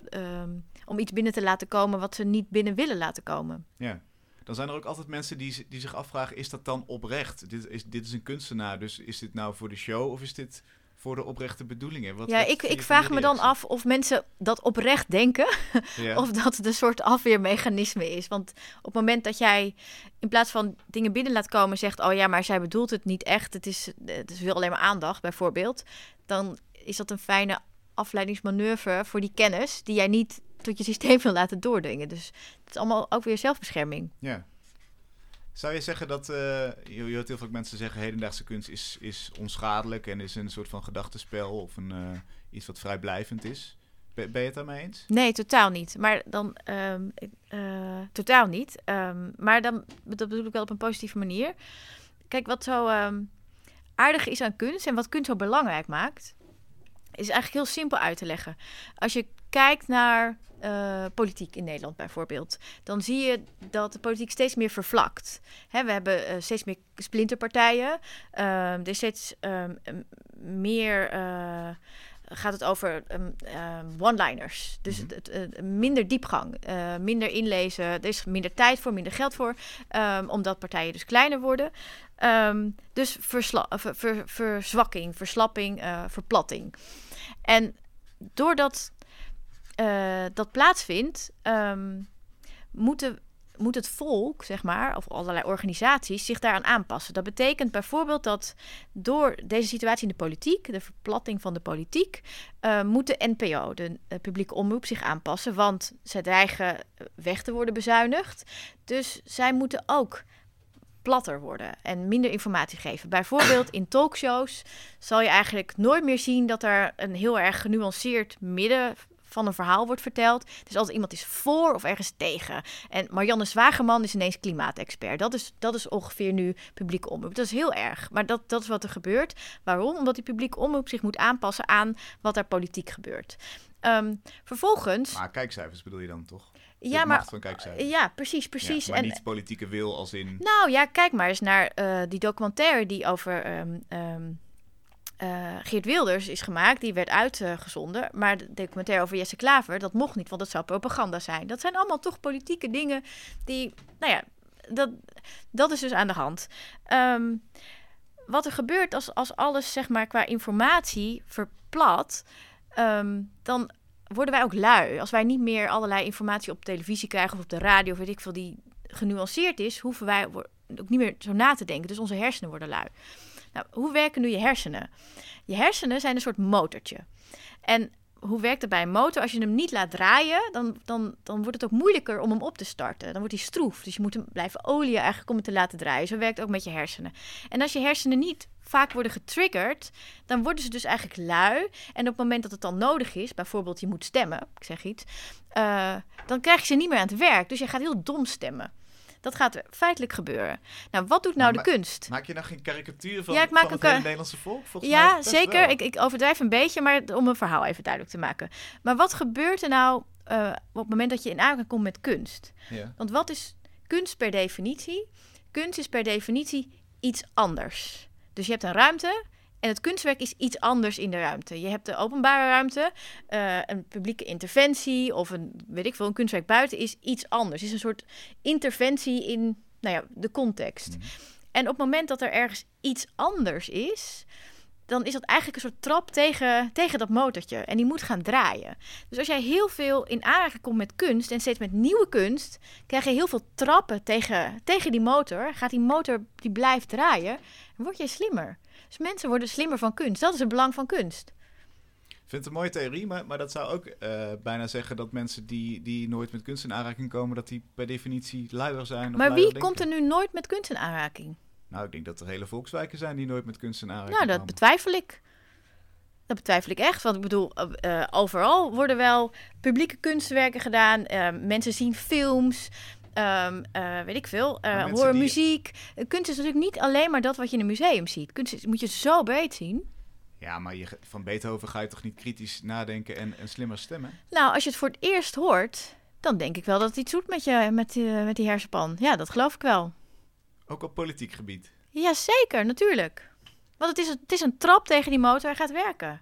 ehm, om iets binnen te laten komen wat ze niet binnen willen laten komen. Ja. Dan zijn er ook altijd mensen die, die zich afvragen, is dat dan oprecht? Dit is, dit is een kunstenaar, dus is dit nou voor de show of is dit voor de oprechte bedoelingen? Wat, ja, wat ik, ik vraag me dan af of mensen dat oprecht denken. Ja. Of dat een soort afweermechanisme is. Want op het moment dat jij in plaats van dingen binnen laat komen zegt: Oh ja, maar zij bedoelt het niet echt. Het is, het is alleen maar aandacht, bijvoorbeeld. Dan is dat een fijne afleidingsmanoeuvre voor die kennis die jij niet tot je systeem wil laten doordringen. Dus het is allemaal ook weer zelfbescherming. Ja. Zou je zeggen dat, eh, je, hoort heel veel mensen zeggen, hedendaagse kunst is, is onschadelijk en is een soort van gedachtenspel of een, eh, iets wat vrijblijvend is. Ben, je het daarmee eens? Nee, totaal niet. Maar dan ehm, eh, totaal niet. Ehm, maar dan dat bedoel ik wel op een positieve manier. Kijk, wat zo ehm, aardig is aan kunst en wat kunst zo belangrijk maakt, is eigenlijk heel simpel uit te leggen. Als je kijkt naar eh, politiek in Nederland bijvoorbeeld, dan zie je dat de politiek steeds meer vervlakt. Hè, we hebben eh, steeds meer splinterpartijen. Ehm, er is steeds ehm, meer. eh, gaat het over ehm, one-liners. Dus Mhm. minder diepgang, minder inlezen. Er is minder tijd voor, minder geld voor. omdat partijen dus kleiner worden. Dus versla- ver- ver- verzwakking, verslapping, verplatting. En doordat eh, dat plaatsvindt, ehm, moeten, moet het volk, zeg maar, of allerlei organisaties, zich daaraan aanpassen. Dat betekent bijvoorbeeld dat door deze situatie in de politiek, de verplatting van de politiek, eh, moet de NPO, de eh, publieke omroep, zich aanpassen. Want zij dreigen weg te worden bezuinigd. Dus zij moeten ook platter worden en minder informatie geven. Bijvoorbeeld in talkshows zal je eigenlijk nooit meer zien dat er een heel erg genuanceerd midden van een verhaal wordt verteld. Dus altijd iemand is voor of ergens tegen. En Marianne Zwageman is ineens klimaatexpert. Dat is, dat is ongeveer nu publieke omroep. Dat is heel erg. Maar dat, dat is wat er gebeurt. Waarom? Omdat die publieke omroep zich moet aanpassen aan wat er politiek gebeurt. Ehm, vervolgens... Maar kijkcijfers bedoel je dan toch? ja, maar, macht van kijkcijfers. ja, precies, precies. Ja, maar en, niet politieke wil als in... nou ja, kijk maar eens naar eh, die documentaire die over ehm, ehm, eh, Geert Wilders is gemaakt. Die werd uitgezonden. Maar de documentaire over Jesse Klaver, dat mocht niet, want dat zou propaganda zijn. Dat zijn allemaal toch politieke dingen die, nou ja, dat, dat is dus aan de hand. Ehm, wat er gebeurt als, als alles, zeg maar, qua informatie verplat, ehm, dan worden wij ook lui. Als wij niet meer allerlei informatie op televisie krijgen of op de radio, weet ik veel, die genuanceerd is, hoeven wij ook niet meer zo na te denken. Dus onze hersenen worden lui. Nou, hoe werken nu je hersenen? Je hersenen zijn een soort motortje. En hoe werkt het bij een motor? Als je hem niet laat draaien, dan, dan, dan wordt het ook moeilijker om hem op te starten. Dan wordt hij stroef. Dus je moet hem blijven oliën eigenlijk om het te laten draaien. Zo werkt het ook met je hersenen. En als je hersenen niet vaak worden getriggerd, dan worden ze dus eigenlijk lui. En op het moment dat het dan nodig is, bijvoorbeeld je moet stemmen, ik zeg iets, eh, dan krijg je ze niet meer aan het werk. Dus je gaat heel dom stemmen. Dat gaat feitelijk gebeuren. Nou, wat doet nou Maar- de kunst? Maak je nou geen karikatuur van, Ja, ik maak van een het Nederlandse volk? Volgens Ja, zeker. wel. Ik, ik overdrijf een beetje, maar om een verhaal even duidelijk te maken. Maar wat gebeurt er nou eh, op het moment dat je in aanraking komt met kunst? Ja. Want wat is kunst per definitie? Kunst is per definitie iets anders. Dus je hebt een ruimte en het kunstwerk is iets anders in de ruimte. Je hebt de openbare ruimte, eh, een publieke interventie of een, weet ik veel, een kunstwerk buiten is iets anders. is een soort interventie in nou ja, de context. Mhm. En op het moment dat er ergens iets anders is, dan is dat eigenlijk een soort trap tegen, tegen dat motortje. En die moet gaan draaien. Dus als jij heel veel in aanraking komt met kunst en steeds met nieuwe kunst, krijg je heel veel trappen tegen, tegen die motor. Gaat die motor die blijft draaien, dan word je slimmer. Dus mensen worden slimmer van kunst. Dat is het belang van kunst. Ik vind het een mooie theorie, maar, maar dat zou ook eh, bijna zeggen dat mensen die, die nooit met kunst in aanraking komen, dat die per definitie luier zijn. Maar wie komt er nu nooit met kunst in aanraking? Nou, ik denk dat er hele volkswijken zijn die nooit met kunst in aanraking Nou, dat komen. betwijfel ik. Dat betwijfel ik echt. Want ik bedoel, eh, eh, overal worden wel publieke kunstwerken gedaan. Mensen zien films. Ehm, eh, weet ik veel. Maar eh die- muziek. Eh, Kunst is natuurlijk niet alleen maar dat wat je in een museum ziet. Kunst is- moet je zo breed zien. Ja, maar je, van Beethoven ga je toch niet kritisch nadenken en, en slimmer stemmen? Nou, als je het voor het eerst hoort, dan denk ik wel dat het iets doet met, je, met, die- met die hersenpan. Ja, dat geloof ik wel. Ook op politiek gebied. Jazeker, natuurlijk. Want het is, het is een trap tegen die motor en gaat werken.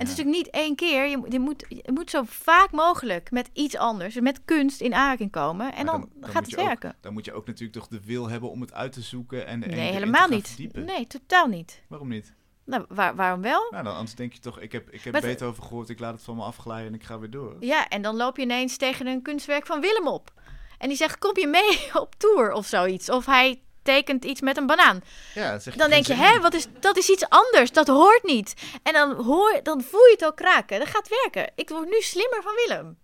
En het is natuurlijk niet één keer. Je, moet- je, moet, je moet zo vaak mogelijk met iets anders, met kunst in aanraking komen. En dan, dan- dan gaat het ook- werken. Dan moet je ook natuurlijk toch de wil hebben om het uit te zoeken en, en nee, helemaal niet. verdiepen. Nee, totaal niet. Waarom niet? Nou, waar, waarom wel? Nou, dan, anders denk je toch, ik heb, ik heb Wat- Beethoven gehoord, ik laat het van me afglijden en ik ga weer door. Ja, en dan loop je ineens tegen een kunstwerk van Willem op. En die zegt, kom je mee op tour of zoiets? Of hij tekent iets met een banaan. Ja, dan zeg Dan denk je, hè, wat is, dat is iets anders. Dat hoort niet. En dan, hoor, dan voel je het ook kraken. Dat gaat werken. Ik word nu slimmer van Willem.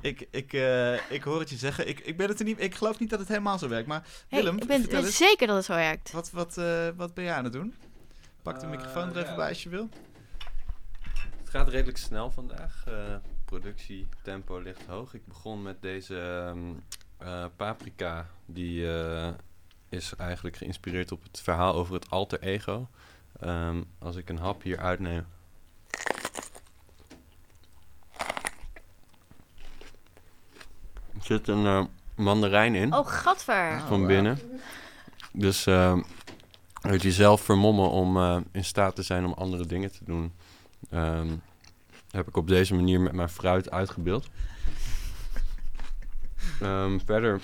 Ik, ik, eh, ik hoor het je zeggen. Ik, ik, ben het er niet, ik geloof niet dat het helemaal zo werkt. Maar Hey, Willem, ik ben zeker dat het zo werkt. wat, wat, eh, wat ben jij aan het doen? Pak de Eh, microfoon er even ja. bij als je wil. Het gaat redelijk snel vandaag. Eh productietempo ligt hoog. Ik begon met deze ehm, eh, paprika. Die eh, is eigenlijk geïnspireerd op het verhaal over het alter ego. Ehm, als ik een hap hier uitneem. Er zit een eh, mandarijn in Oh, gadver. Ah. van binnen. Dus ehm uit jezelf vermommen om eh, in staat te zijn om andere dingen te doen. ehm, heb ik op deze manier met mijn fruit uitgebeeld. Ehm, verder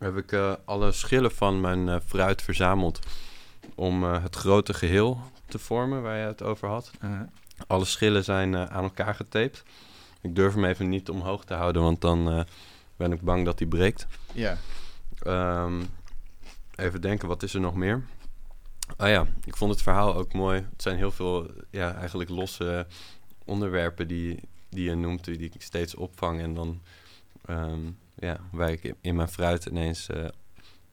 heb ik eh, alle schillen van mijn eh, fruit verzameld om eh, het grote geheel te vormen waar je het over had. Uh, Alle schillen zijn aan elkaar getaped. Ik durf hem even niet omhoog te houden, want dan ben ik bang dat hij breekt. ja. Ehm, even denken, wat is er nog meer? Ah ja, ik vond het verhaal ook mooi. Het zijn heel veel, ja, eigenlijk losse onderwerpen die, die je noemt, die ik steeds opvang. En dan, ehm, ja, waar ik in- mijn fruit ineens eh,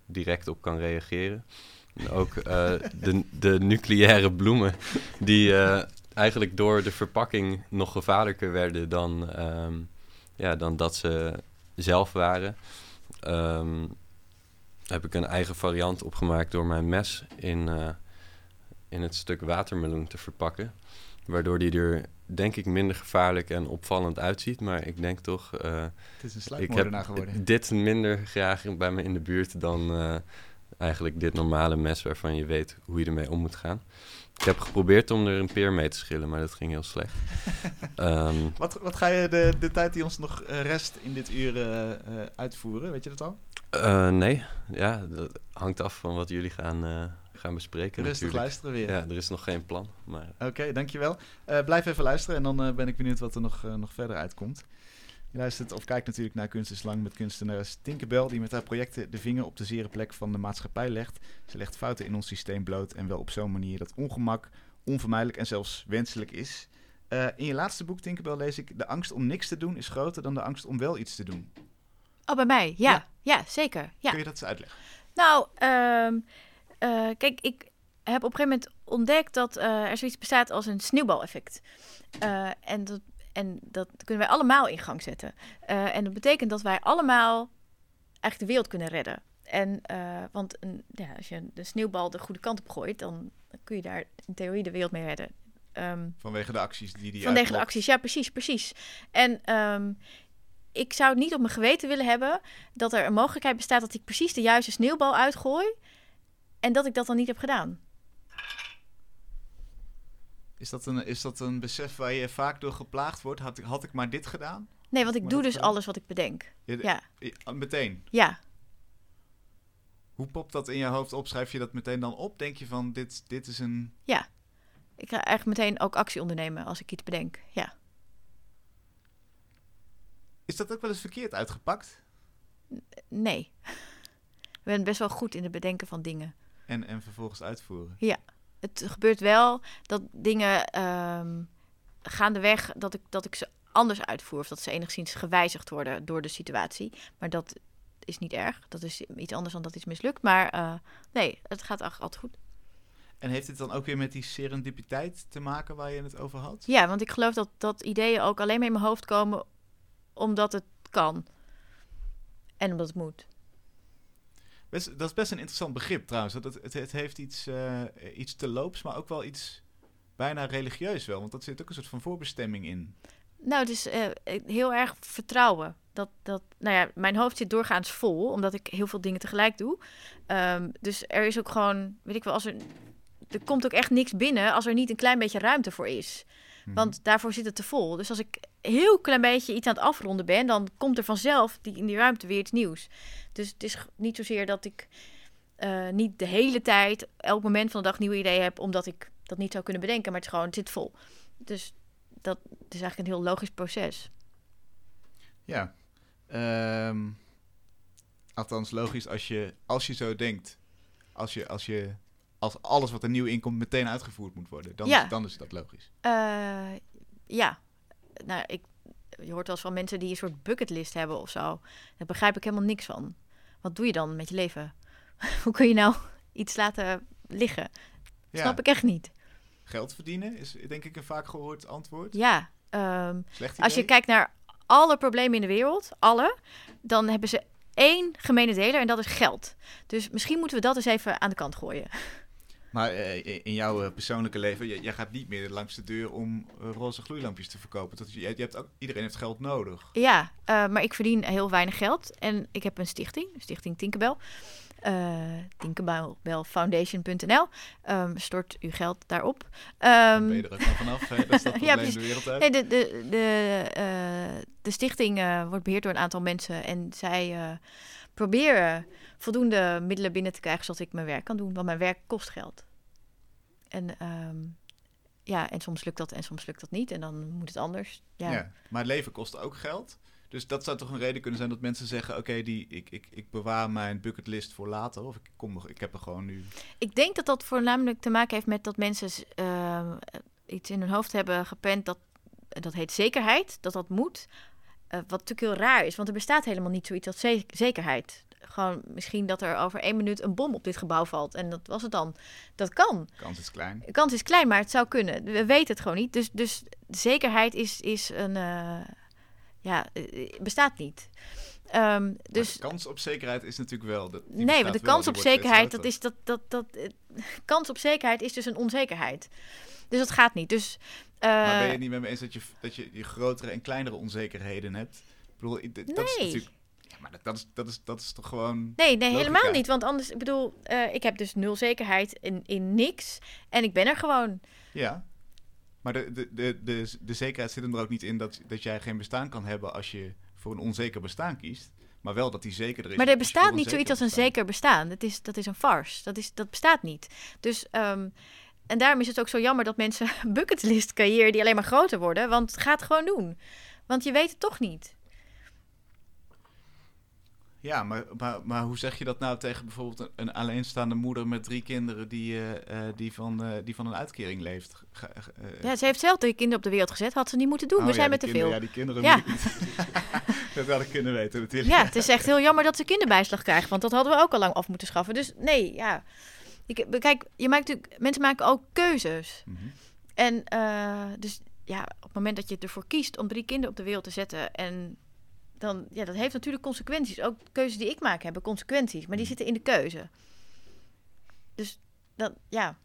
direct op kan reageren. En ook eh, de, de nucleaire bloemen, die eh, eigenlijk door de verpakking nog gevaarlijker werden dan, ehm, ja, dan dat ze zelf waren. Ehm, heb ik een eigen variant opgemaakt door mijn mes in, in het stuk watermeloen te verpakken. Waardoor die er, denk ik, minder gevaarlijk en opvallend uitziet. Maar ik denk toch, eh, Het is een heb geworden. dit minder graag bij me in de buurt dan eh, eigenlijk dit normale mes waarvan je weet hoe je ermee om moet gaan. Ik heb geprobeerd om er een peer mee te schillen, maar dat ging heel slecht. Ehm, Wat, wat ga je de, de tijd die ons nog eh, rest in dit uur uitvoeren? Weet je dat al? nee, ja, dat hangt af van wat jullie gaan, gaan bespreken Rustig natuurlijk. luisteren weer. Ja, er is nog geen plan, maar Oké, dankjewel. Eh blijf even luisteren en dan eh, ben ik benieuwd wat er nog, eh, nog verder uitkomt. Je luistert of kijkt natuurlijk naar Kunst is Lang met kunstenares Tinkerbell... die met haar projecten de vinger op de zere plek van de maatschappij legt. Ze legt fouten in ons systeem bloot en wel op zo'n manier dat ongemak onvermijdelijk en zelfs wenselijk is. Eh, in je laatste boek, Tinkerbell, lees ik... de angst om niks te doen is groter dan de angst om wel iets te doen. Oh, bij mij? Ja, Ja. ja. zeker. Ja. Kun je dat eens uitleggen? Nou, ehm, eh, kijk, ik heb op een gegeven moment ontdekt dat eh, er zoiets bestaat als een sneeuwbaleffect. Eh, en, dat, en dat kunnen wij allemaal in gang zetten. En dat betekent dat wij allemaal eigenlijk de wereld kunnen redden. En, want een, ja, als je de sneeuwbal de goede kant op gooit, dan kun je daar in theorie de wereld mee redden. Ehm, Vanwege de acties die die Vanwege de acties, ja, precies, precies. En ehm, ik zou het niet op mijn geweten willen hebben dat er een mogelijkheid bestaat dat ik precies de juiste sneeuwbal uitgooi en dat ik dat dan niet heb gedaan. Is dat, een, is dat een besef waar je vaak door geplaagd wordt? Had ik, had ik maar dit gedaan? Nee, want ik Maar doe dus alles wat ik bedenk. Je- Ja, Ja, meteen. ja. Hoe popt dat in je hoofd op? Schrijf je dat meteen dan op? Denk je van, dit, dit is een... Ik ga eigenlijk meteen ook actie ondernemen als ik iets bedenk. Ja. Is dat ook wel eens verkeerd uitgepakt? Nee. Ik ben best wel goed in het bedenken van dingen. En, en vervolgens uitvoeren? Het gebeurt wel dat dingen ehm gaandeweg dat ik, dat ik ze anders uitvoer. Of dat ze enigszins gewijzigd worden door de situatie. Maar dat is niet erg. Dat is iets anders dan dat iets mislukt. Maar eh, nee, het gaat altijd goed. En heeft dit dan ook weer met die serendipiteit te maken waar je het over had? Ja, want ik geloof dat, dat ideeën ook alleen maar in mijn hoofd komen omdat het kan. En omdat het moet. Best, dat is best een interessant begrip trouwens. Dat het, het, het heeft iets, eh, iets te loops, maar ook wel iets bijna religieus wel. Want dat zit ook een soort van voorbestemming in. Nou, het is eh, heel erg vertrouwen. Dat, dat, nou ja, mijn hoofd zit doorgaans vol, omdat ik heel veel dingen tegelijk doe. Ehm, dus er is ook gewoon, weet ik wel, als er, er komt ook echt niks binnen als er niet een klein beetje ruimte voor is. Mhm. Want daarvoor zit het te vol. Dus als ik heel klein beetje iets aan het afronden ben, dan komt er vanzelf die, in die ruimte weer iets nieuws. Dus het is niet zozeer dat ik eh, niet de hele tijd, elk moment van de dag nieuwe ideeën heb, omdat ik dat niet zou kunnen bedenken. Maar het is gewoon, het zit vol. Dus dat is eigenlijk een heel logisch proces. Ja. Ehm, althans, logisch als je, als je zo denkt. Als, je, als, je, als alles wat er nieuw inkomt meteen uitgevoerd moet worden. Dan, Ja. is, dan is dat logisch. Eh, ja, nou, ik, je hoort wel eens van mensen die een soort bucketlist hebben of zo. Daar begrijp ik helemaal niks van. Wat doe je dan met je leven? Hoe kun je nou iets laten liggen? Ja. Snap ik echt niet. Geld verdienen is denk ik een vaak gehoord antwoord. Ja, ehm, als je kijkt naar alle problemen in de wereld, alle, dan hebben ze één gemene deler en dat is geld. Dus misschien moeten we dat eens even aan de kant gooien. Maar eh, in jouw eh, persoonlijke leven, jij gaat niet meer langs de deur om eh, roze gloeilampjes te verkopen. Dat, je, je hebt ook, iedereen heeft geld nodig. Ja, maar ik verdien heel weinig geld. En ik heb een stichting, Stichting Tinkerbell. Eh Tinkerbellfoundation.nl. Ehm, stort uw geld daarop. Ehm, ben je er ook van vanaf. Hè? Dat is dat Ja, precies. de wereld uit. nee, de, de, de, de stichting wordt beheerd door een aantal mensen. En zij proberen voldoende middelen binnen te krijgen... zodat ik mijn werk kan doen. Want mijn werk kost geld. En, ehm, ja, en soms lukt dat en soms lukt dat niet. En dan moet het anders. Ja. Ja. Maar het leven kost ook geld. Dus dat zou toch een reden kunnen zijn dat mensen zeggen: Oké, die ik, ik, ik bewaar mijn bucketlist voor later. Of ik, kom ik heb er gewoon nu. Ik denk dat dat voornamelijk te maken heeft met dat mensen eh, iets in hun hoofd hebben gepend dat dat heet zekerheid, dat dat moet. Eh, wat natuurlijk heel raar is, want er bestaat helemaal niet zoiets als ze- zekerheid. Gewoon misschien dat er over één minuut een bom op dit gebouw valt en dat was het dan. Dat kan. Kans is klein. De kans is klein, maar het zou kunnen. We weten het gewoon niet. Dus, dus zekerheid is, is een. eh, ja, eh, bestaat niet. Ehm, Dus... de kans op zekerheid is natuurlijk wel. Nee, want de kans op zekerheid, dat is dat, dat, dat, eh, kans op zekerheid is dus een onzekerheid. Dus dat gaat niet. Dus, Maar ben je het niet met me eens dat je, dat je, je grotere en kleinere onzekerheden hebt? Ik bedoel, dat is natuurlijk. Maar dat, dat, is, dat, is, dat is toch gewoon. nee, nee, logica. helemaal niet. Want anders, ik bedoel, eh, ik heb dus nul zekerheid in, in niks. En ik ben er gewoon. Ja. Maar de, de, de, de, de zekerheid zit hem er ook niet in dat, dat jij geen bestaan kan hebben als je voor een onzeker bestaan kiest. Maar wel dat die zekerder is. Maar er bestaat niet zoiets als een bestaan. zeker bestaan. Dat is, dat is een farce. Dat, is, dat bestaat niet. Dus, ehm, en daarom is het ook zo jammer dat mensen bucketlist creëren die alleen maar groter worden. Want ga het gewoon doen. Want je weet het toch niet. Ja, maar, maar, maar hoe zeg je dat nou tegen bijvoorbeeld een, een alleenstaande moeder met drie kinderen die, eh, eh, die, van, eh, die van een uitkering leeft? Ga- Ja, ze heeft zelf drie kinderen op de wereld gezet. Had ze niet moeten doen. oh We ja, zijn met te veel. Ja, die kinderen. Ja. dat had ik kunnen weten natuurlijk. Ja, het is echt heel jammer dat ze kinderbijslag krijgen. Want dat hadden we ook al lang af moeten schaffen. Dus nee, ja. Ik, kijk, je maakt natuurlijk, mensen maken ook keuzes. Mhm. En dus ja, op het moment dat je ervoor kiest om drie kinderen op de wereld te zetten. En dan, ja, dat heeft natuurlijk consequenties. Ook keuzes die ik maak hebben consequenties. Maar die Mhm. zitten in de keuze. Dus dat, ja.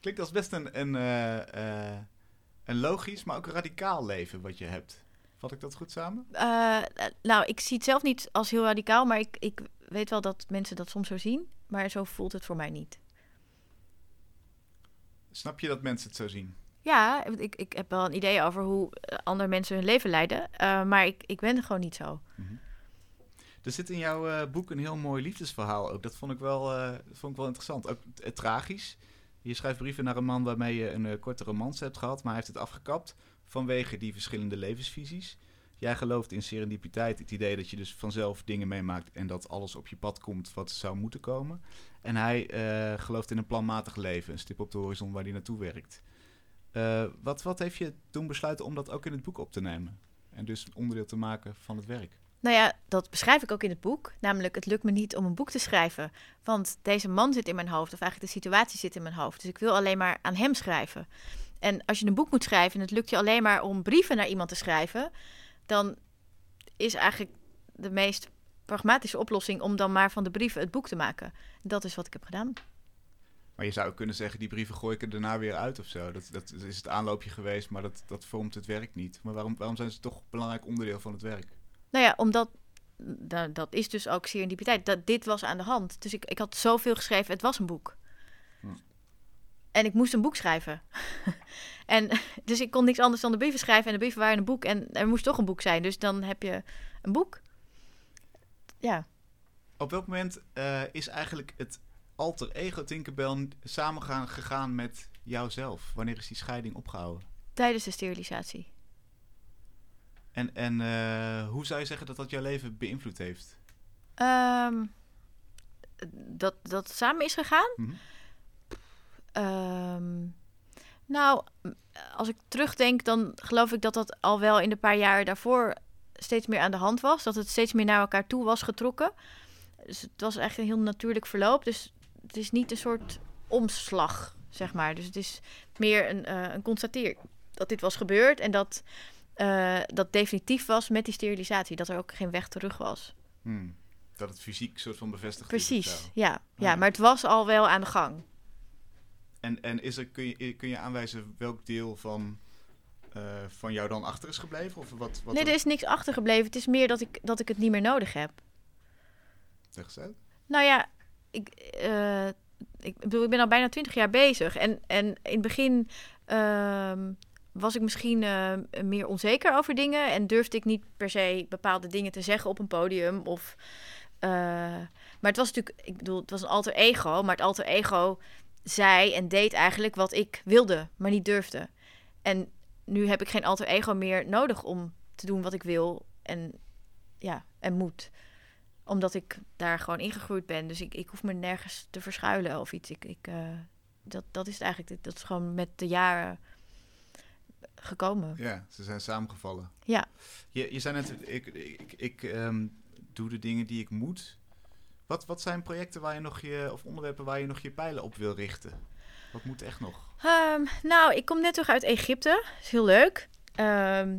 Klinkt als best een, een, eh, eh, een logisch, maar ook radicaal leven wat je hebt. Vat ik dat goed samen? Eh, nou, ik zie het zelf niet als heel radicaal. Maar ik, ik weet wel dat mensen dat soms zo zien. Maar zo voelt het voor mij niet. Snap je dat mensen het zo zien? Ja, ik, ik heb wel een idee over hoe eh, andere mensen hun leven leiden. eh, maar ik, ik ben gewoon niet zo. Er zit in jouw eh, boek een heel mooi liefdesverhaal ook. Dat vond ik wel, vond ik wel interessant. Ook tragisch. Je schrijft brieven naar een man waarmee je een korte romance hebt gehad, maar hij heeft het afgekapt vanwege die verschillende levensvisies. Jij gelooft in serendipiteit, het idee dat je dus vanzelf dingen meemaakt en dat alles op je pad komt wat zou moeten komen. En hij gelooft in een planmatig leven, een stip op de horizon waar hij naartoe werkt. Eh, wat, wat heeft je toen besluiten om dat ook in het boek op te nemen? En dus onderdeel te maken van het werk? Nou ja, dat beschrijf ik ook in het boek. Namelijk, het lukt me niet om een boek te schrijven. Want deze man zit in mijn hoofd, of eigenlijk de situatie zit in mijn hoofd. Dus ik wil alleen maar aan hem schrijven. En als je een boek moet schrijven en het lukt je alleen maar om brieven naar iemand te schrijven, dan is eigenlijk de meest pragmatische oplossing om dan maar van de brieven het boek te maken. Dat is wat ik heb gedaan. Maar je zou ook kunnen zeggen, die brieven gooi ik er daarna weer uit of zo. Dat, dat is het aanloopje geweest, maar dat, dat vormt het werk niet. Maar waarom, waarom zijn ze toch een belangrijk onderdeel van het werk? Nou ja, omdat da- dat is dus ook serendipiteit. Dat dit was aan de hand. Dus ik, ik had zoveel geschreven, het was een boek. Hm. En ik moest een boek schrijven. en dus ik kon niks anders dan de brieven schrijven en de brieven waren een boek en er moest toch een boek zijn. Dus dan heb je een boek. Ja. Op welk moment eh, is eigenlijk het alter ego Tinkerbell samengaan gegaan met jouzelf? Wanneer is die scheiding opgehouden? Tijdens de sterilisatie. En, en eh, hoe zou je zeggen dat dat jouw leven beïnvloed heeft? Ehm, dat dat samen is gegaan? Mhm. Ehm, nou, als ik terugdenk, dan geloof ik dat dat al wel in de paar jaar daarvoor steeds meer aan de hand was. Dat het steeds meer naar elkaar toe was getrokken. Dus het was echt een heel natuurlijk verloop. Dus het is niet een soort omslag, zeg maar. Dus het is meer een, eh een constateer dat dit was gebeurd en dat eh, dat definitief was met die sterilisatie. Dat er ook geen weg terug was. Hmm. Dat het fysiek soort van bevestigd is. Precies, zo. ja. ja. ja. Maar het was al wel aan de gang. En, en is er, kun, je, kun je aanwijzen welk deel van, eh, van jou dan achter is gebleven? Of wat, wat nee, er- is niks achtergebleven. Het is meer dat ik, dat ik het niet meer nodig heb. Eens uit. Nou ja, ik, eh, ik bedoel, ik ben al bijna twintig jaar bezig. En, en in het begin ehm, was ik misschien eh, meer onzeker over dingen. En durfde ik niet per se bepaalde dingen te zeggen op een podium. Of, eh, maar het was natuurlijk, ik bedoel, het was een alter ego. Maar het alter ego zei en deed eigenlijk wat ik wilde, maar niet durfde. En nu heb ik geen alter ego meer nodig om te doen wat ik wil en, ja, en moet omdat ik daar gewoon ingegroeid ben. Dus ik, ik hoef me nergens te verschuilen of iets. Ik, ik, eh, dat, dat is het eigenlijk. Dat is gewoon met de jaren gekomen. Ja, ze zijn samengevallen. Ja. Je, je zei net, ik, ik, ik ehm, doe de dingen die ik moet. Wat, wat zijn projecten waar je nog je, of onderwerpen waar je nog je pijlen op wil richten? Wat moet echt nog? Ehm, nou, ik kom net terug uit Egypte. is heel leuk. Ehm,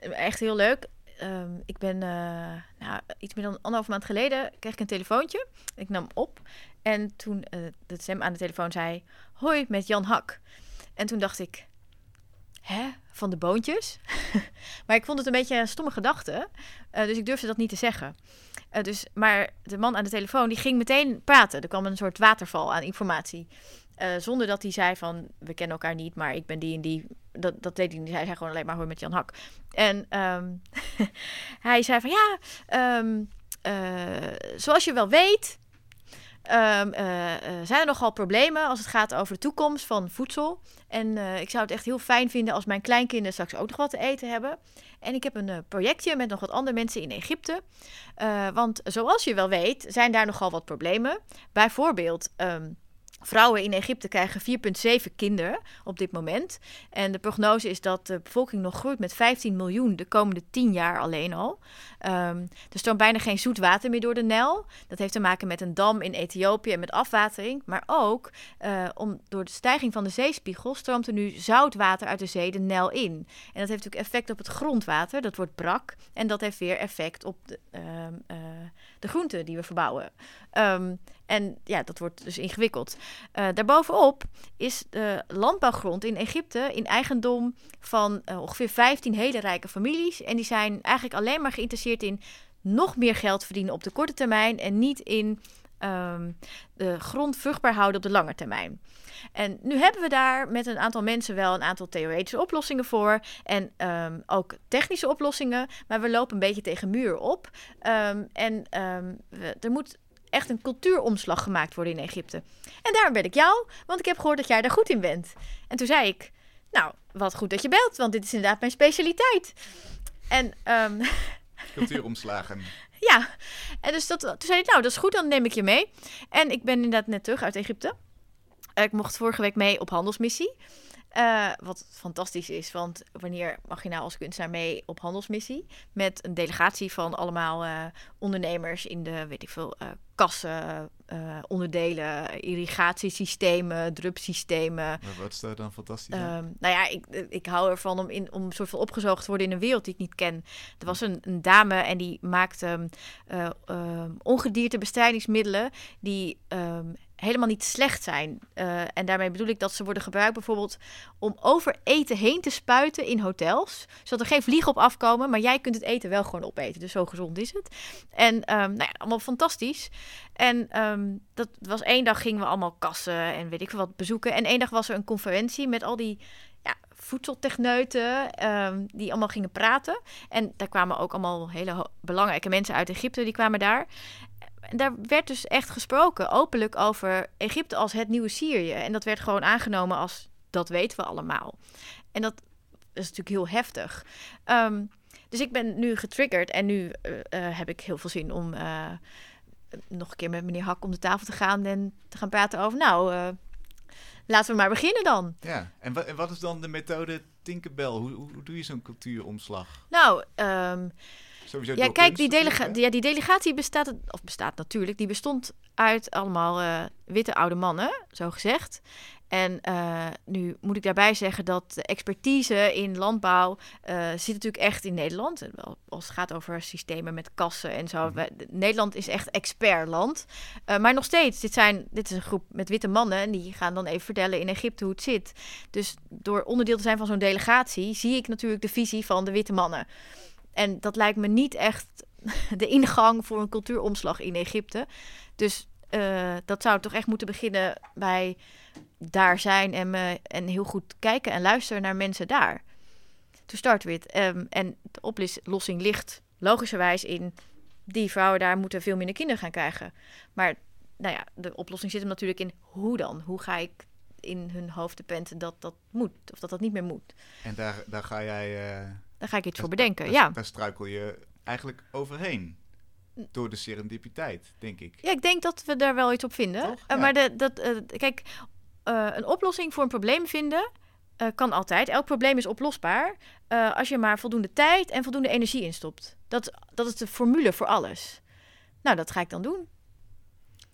echt heel leuk. Ehm, ik ben eh, nou, iets meer dan anderhalf maand geleden kreeg ik een telefoontje. Ik nam op. En toen eh, de stem aan de telefoon zei: Hoi, met Jan Hak. En toen dacht ik: Hè? Van de boontjes? maar ik vond het een beetje een stomme gedachte. eh, dus ik durfde dat niet te zeggen. Dus, maar de man aan de telefoon die ging meteen praten. Er kwam een soort waterval aan informatie. Eh, zonder dat hij zei van, we kennen elkaar niet, maar ik ben die en die. Dat, dat deed hij niet. Hij zei gewoon alleen maar hoor met Jan Hak. En ehm, hij zei van, ja, ehm, eh, zoals je wel weet, ehm, eh, zijn er nogal problemen als het gaat over de toekomst van voedsel. En ik zou het echt heel fijn vinden als mijn kleinkinderen straks ook nog wat te eten hebben. En ik heb een projectje met nog wat andere mensen in Egypte. Want zoals je wel weet, zijn daar nogal wat problemen. Bijvoorbeeld, vrouwen in Egypte krijgen 4,7 kinderen op dit moment. En de prognose is dat de bevolking nog groeit met 15 miljoen de komende 10 jaar alleen al. Ehm, er stroomt bijna geen zoet water meer door de Nijl. Dat heeft te maken met een dam in Ethiopië en met afwatering. Maar ook eh, om, door de stijging van de zeespiegel stroomt er nu zout water uit de zee de Nijl in. En dat heeft natuurlijk effect op het grondwater. Dat wordt brak. En dat heeft weer effect op de, ehm, eh, de groenten die we verbouwen. Ehm, en ja, dat wordt dus ingewikkeld. Eh, daarbovenop is de landbouwgrond in Egypte in eigendom van eh, ongeveer 15 hele rijke families. En die zijn eigenlijk alleen maar geïnteresseerd in nog meer geld verdienen op de korte termijn en niet in ehm, de grond vruchtbaar houden op de lange termijn. En nu hebben we daar met een aantal mensen wel een aantal theoretische oplossingen voor. En ehm, ook technische oplossingen. Maar we lopen een beetje tegen muur op. Ehm, en ehm, we- er moet echt een cultuuromslag gemaakt worden in Egypte. En daarom ben ik jou, want ik heb gehoord dat jij daar goed in bent. En toen zei ik, nou, wat goed dat je belt, want dit is inderdaad mijn specialiteit. En Cultuuromslagen. ja, en dus dat, toen zei ik, nou, dat is goed, dan neem ik je mee. En ik ben inderdaad net terug uit Egypte. Eh, ik mocht vorige week mee op handelsmissie. Eh, wat fantastisch is, want wanneer mag je nou als kunstenaar mee op handelsmissie? Met een delegatie van allemaal eh, ondernemers in de, weet ik veel, kassen, onderdelen, irrigatiesystemen, drupsystemen. Maar Wat is daar dan fantastisch aan? Ehm, nou ja, ik, ik hou ervan om, in, om soort van opgezoogd te worden in een wereld die ik niet ken. Er was een, een dame en die maakte ehm, ongediertebestrijdingsmiddelen die helemaal niet slecht zijn. Eh, en daarmee bedoel ik dat ze worden gebruikt bijvoorbeeld om over eten heen te spuiten in hotels. Zodat er geen vliegen op afkomen, maar jij kunt het eten wel gewoon opeten. Dus zo gezond is het. En ehm, nou ja, allemaal fantastisch. En ehm, dat was één dag gingen we allemaal kassen en weet ik veel wat bezoeken. En één dag was er een conferentie met al die ja, voedseltechneuten ehm, die allemaal gingen praten. En daar kwamen ook allemaal hele belangrijke mensen uit Egypte, die kwamen daar. En daar werd dus echt gesproken, openlijk, over Egypte als het nieuwe Syrië. En dat werd gewoon aangenomen als, dat weten we allemaal. En dat is natuurlijk heel heftig. Ehm, dus ik ben nu getriggerd en nu eh, eh, heb ik heel veel zin om eh, nog een keer met meneer Hak om de tafel te gaan en te gaan praten over, nou, laten we maar beginnen dan. Ja, en, wa- en wat is dan de methode Tinkerbell? Hoe, hoe, hoe doe je zo'n cultuuromslag? Nou, ehm, Sowieso ja, kijk, die, delega ja, die delegatie bestaat, of bestaat natuurlijk, die bestond uit allemaal eh, witte oude mannen, zo gezegd. En eh, nu moet ik daarbij zeggen dat de expertise in landbouw eh, zit natuurlijk echt in Nederland. Als het gaat over systemen met kassen en zo. Mhm. Nederland is echt expertland. Eh, maar nog steeds, dit, zijn, dit is een groep met witte mannen. En die gaan dan even vertellen in Egypte hoe het zit. Dus door onderdeel te zijn van zo'n delegatie zie ik natuurlijk de visie van de witte mannen. En dat lijkt me niet echt de ingang voor een cultuuromslag in Egypte. Dus eh, dat zou toch echt moeten beginnen bij daar zijn en, me, en heel goed kijken en luisteren naar mensen daar. To start with. Ehm, en de oplossing ligt logischerwijs in die vrouwen daar moeten veel minder kinderen gaan krijgen. Maar nou ja, de oplossing zit hem natuurlijk in hoe dan? Hoe ga ik in hun hoofd te penten dat dat moet of dat dat niet meer moet? En daar, daar ga jij... eh, Daar ga ik iets voor bedenken, daar- ja. Daar struikel je eigenlijk overheen. Door de serendipiteit, denk ik. Ja, ik denk dat we daar wel iets op vinden. Toch? Eh, maar de, dat, eh, kijk, eh, een oplossing voor een probleem vinden kan altijd. Elk probleem is oplosbaar als je maar voldoende tijd en voldoende energie instopt. Dat, dat is de formule voor alles. Nou, dat ga ik dan doen.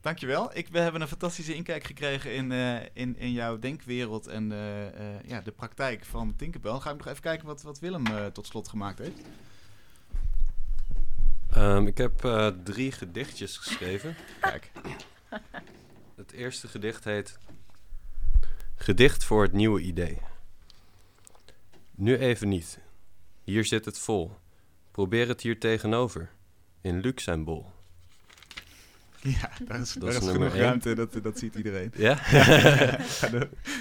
Dankjewel. Ik, we hebben een fantastische inkijk gekregen in, eh, in, in jouw denkwereld en eh, eh, ja, de praktijk van Tinkerbell. Ga ik nog even kijken wat, wat Willem tot slot gemaakt heeft. Ehm, ik heb drie gedichtjes geschreven. Kijk. Het eerste gedicht heet Gedicht voor het nieuwe idee. Nu even niet. Hier zit het vol. Probeer het hier tegenover. In Luxemburg. Ja, daar is, daar is genoeg één. ruimte, dat, dat ziet iedereen. Ja?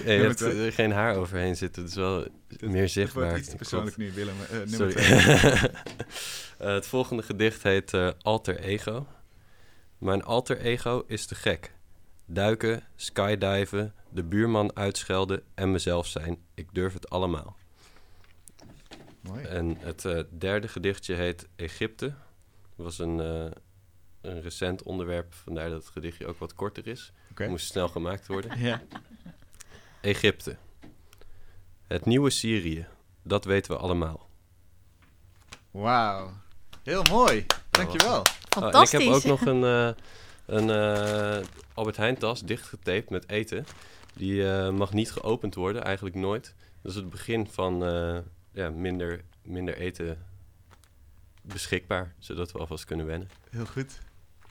Je hebt er geen haar overheen zitten. Het is wel meer Het zichtbaar. iets te Ik persoonlijk nu, Willem. Nummer Sorry. twee. Eh, het volgende gedicht heet eh, Alter Ego. Mijn alter ego is te gek. Duiken, skydiven, de buurman uitschelden en mezelf zijn. Ik durf het allemaal. Mooi. En het derde gedichtje heet Egypte. Dat was een, een recent onderwerp, vandaar dat het gedichtje ook wat korter is. Oké. Moest snel gemaakt worden. Ja. Egypte. Het nieuwe Syrië, dat weten we allemaal. Wauw. Heel mooi. Dankjewel. Oh, Fantastisch. ik heb ook nog een, eh, een eh, Albert Heijn tas dichtgetaped met eten. Die eh, mag niet geopend worden, eigenlijk nooit. Dat is het begin van eh, ja, minder, minder eten beschikbaar, zodat we alvast kunnen wennen. Heel goed.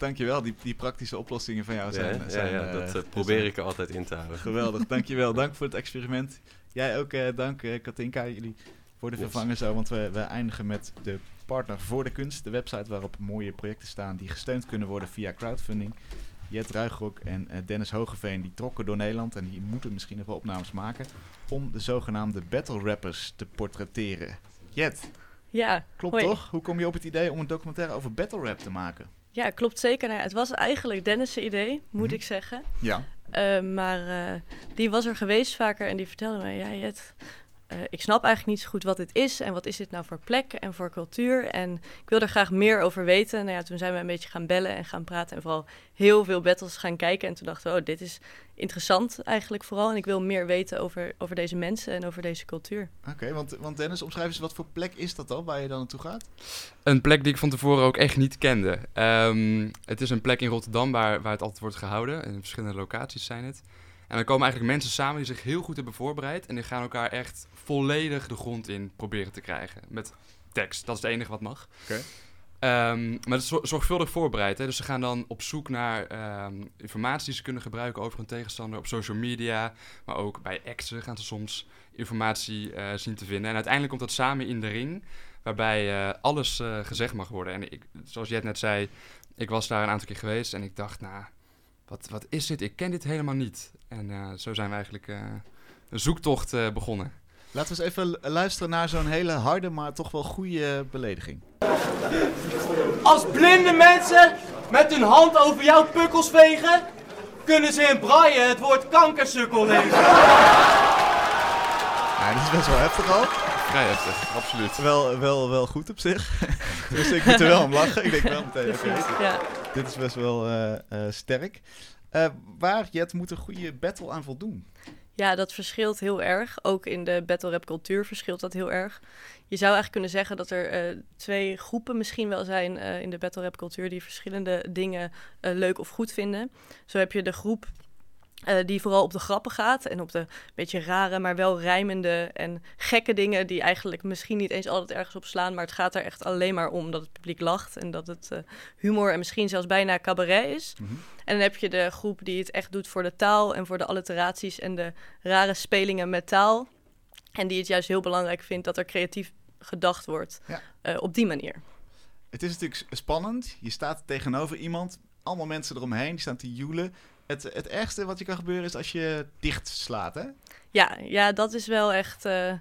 Dankjewel. Die, die praktische oplossingen van jou zijn... ja, zijn ja, eh, dat eh, zijn- probeer ik er altijd in te houden. Geweldig, dankjewel. Dank voor het experiment. Jij ook, eh, dank eh, Katinka, jullie voor de Yes. vervangen zo. Want we, we eindigen met de Partner voor de Kunst. De website waarop mooie projecten staan die gesteund kunnen worden via crowdfunding. Jet Ruigrok en Dennis Hogeveen die trokken door Nederland en die moeten misschien nog wel opnames maken om de zogenaamde battle rappers te portretteren. Jet, Ja, klopt Hoi. toch? Hoe kom je op het idee om een documentaire over battle rap te maken? Ja, klopt zeker. Nou het was eigenlijk Dennis' idee, moet Mhm. ik zeggen. Ja. Eh, maar eh, die was er geweest vaker en die vertelde mij, ja, Jet, eh, ik snap eigenlijk niet zo goed wat dit is en wat is dit nou voor plek en voor cultuur. En ik wil er graag meer over weten. Nou ja, toen zijn we een beetje gaan bellen en gaan praten en vooral heel veel battles gaan kijken. En toen dachten we, oh, dit is interessant eigenlijk vooral. En ik wil meer weten over, over deze mensen en over deze cultuur. Oké, want, want Dennis, omschrijf eens wat voor plek is dat dan waar je dan naartoe gaat? Een plek die ik van tevoren ook echt niet kende. Ehm, het is een plek in Rotterdam waar, waar het altijd wordt gehouden. En verschillende locaties zijn het. En dan komen eigenlijk mensen samen die zich heel goed hebben voorbereid. En die gaan elkaar echt volledig de grond in proberen te krijgen. Met tekst, dat is het enige wat mag. Oké. Ehm, maar het is zor- zorgvuldig voorbereid. Hè? Dus ze gaan dan op zoek naar ehm, informatie die ze kunnen gebruiken over hun tegenstander op social media. Maar ook bij exen gaan ze soms informatie eh, zien te vinden. En uiteindelijk komt dat samen in de ring. Waarbij eh, alles eh, gezegd mag worden. En ik, zoals Jet net zei, ik was daar een aantal keer geweest. En ik dacht, nou, wat, wat is dit? Ik ken dit helemaal niet. En eh, zo zijn we eigenlijk eh, een zoektocht eh, begonnen. Laten we eens even lu- luisteren naar zo'n hele harde, maar toch wel goede belediging. Als blinde mensen met hun hand over jouw pukkels vegen, kunnen ze in braille het woord kankersukkel lezen. Ja, dit is best wel heftig al. Vrij heftig, absoluut. Wel, wel, wel goed op zich. dus ik moet er wel om lachen. Ik denk wel meteen, oké, Ja. dit is best wel eh, eh, sterk. Eh, waar, Jet, moet een goede battle aan voldoen? Ja, dat verschilt heel erg. Ook in de battle rap cultuur verschilt dat heel erg. Je zou eigenlijk kunnen zeggen dat er eh, twee groepen misschien wel zijn eh, in de battle rap cultuur die verschillende dingen leuk of goed vinden. Zo heb je de groep eh, die vooral op de grappen gaat en op de beetje rare, maar wel rijmende en gekke dingen die eigenlijk misschien niet eens altijd ergens op slaan, maar het gaat er echt alleen maar om dat het publiek lacht en dat het eh, humor en misschien zelfs bijna cabaret is. En dan heb je de groep die het echt doet voor de taal en voor de alliteraties en de rare spelingen met taal. En die het juist heel belangrijk vindt dat er creatief gedacht wordt Ja. eh, op die manier. Het is natuurlijk spannend. Je staat tegenover iemand. Allemaal mensen eromheen. Die staan te joelen. Het, het ergste wat je kan gebeuren is als je dicht slaat, hè? Ja, ja dat is wel echt eh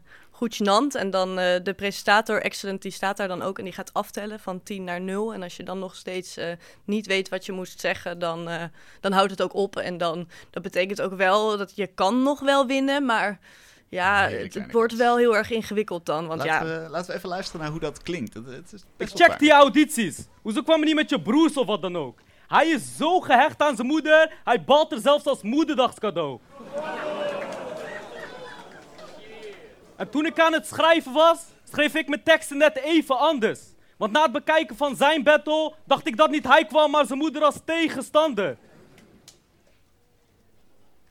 goed gênant. En dan eh, de presentator, Excellent, die staat daar dan ook en die gaat aftellen van 10 naar 0. En als je dan nog steeds eh, niet weet wat je moest zeggen, dan, eh, dan houdt het ook op. En dan, dat betekent ook wel dat je kan nog wel winnen, maar ja, het, wordt wel heel erg ingewikkeld dan. Want laten, ja, we, laten we even luisteren naar hoe dat klinkt. Het, het is Ik check die audities. Hoezo kwam je niet met je broers of wat dan ook? Hij is zo gehecht aan zijn moeder, hij balt er zelfs als moederdagscadeau. En toen ik aan het schrijven was, schreef ik mijn teksten net even anders. Want na het bekijken van zijn battle, dacht ik dat niet hij kwam, maar zijn moeder als tegenstander.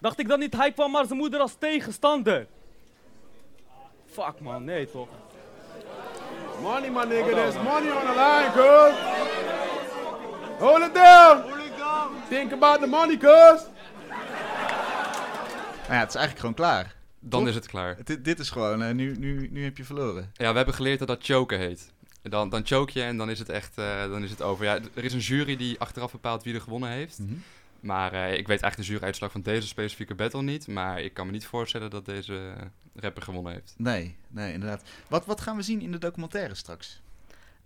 Dacht ik dat niet hij kwam, maar zijn moeder als tegenstander. Fuck man, nee toch. Money, my nigga. There's money on the line, cuz. Hold it down. Think about the money, cuz. Nou ja, het is eigenlijk gewoon klaar. Dan Toch? is het klaar. Dit, dit is gewoon, eh, nu, nu, nu heb je verloren. Ja, we hebben geleerd dat dat choken heet. Dan, dan choke je en dan is het echt eh, dan is het over. Ja, er is een jury die achteraf bepaalt wie er gewonnen heeft. Mhm. Maar eh, ik weet eigenlijk de juryuitslag van deze specifieke battle niet. Maar ik kan me niet voorstellen dat deze rapper gewonnen heeft. Nee, nee, inderdaad. Wat, wat gaan we zien in de documentaire straks?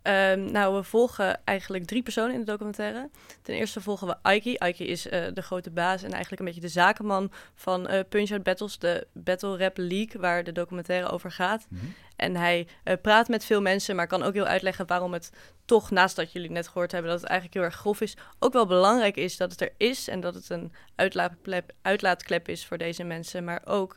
Ehm, nou, we volgen eigenlijk drie personen in de documentaire. Ten eerste volgen we Aiki. Aiki is eh, de grote baas en eigenlijk een beetje de zakenman van Punch-Out Battles, de Battle Rap League, waar de documentaire over gaat. Mhm. En hij eh, praat met veel mensen, maar kan ook heel uitleggen waarom het toch, naast dat jullie net gehoord hebben dat het eigenlijk heel erg grof is, ook wel belangrijk is dat het er is en dat het een uitlaatklep, uitlaatklep is voor deze mensen. Maar ook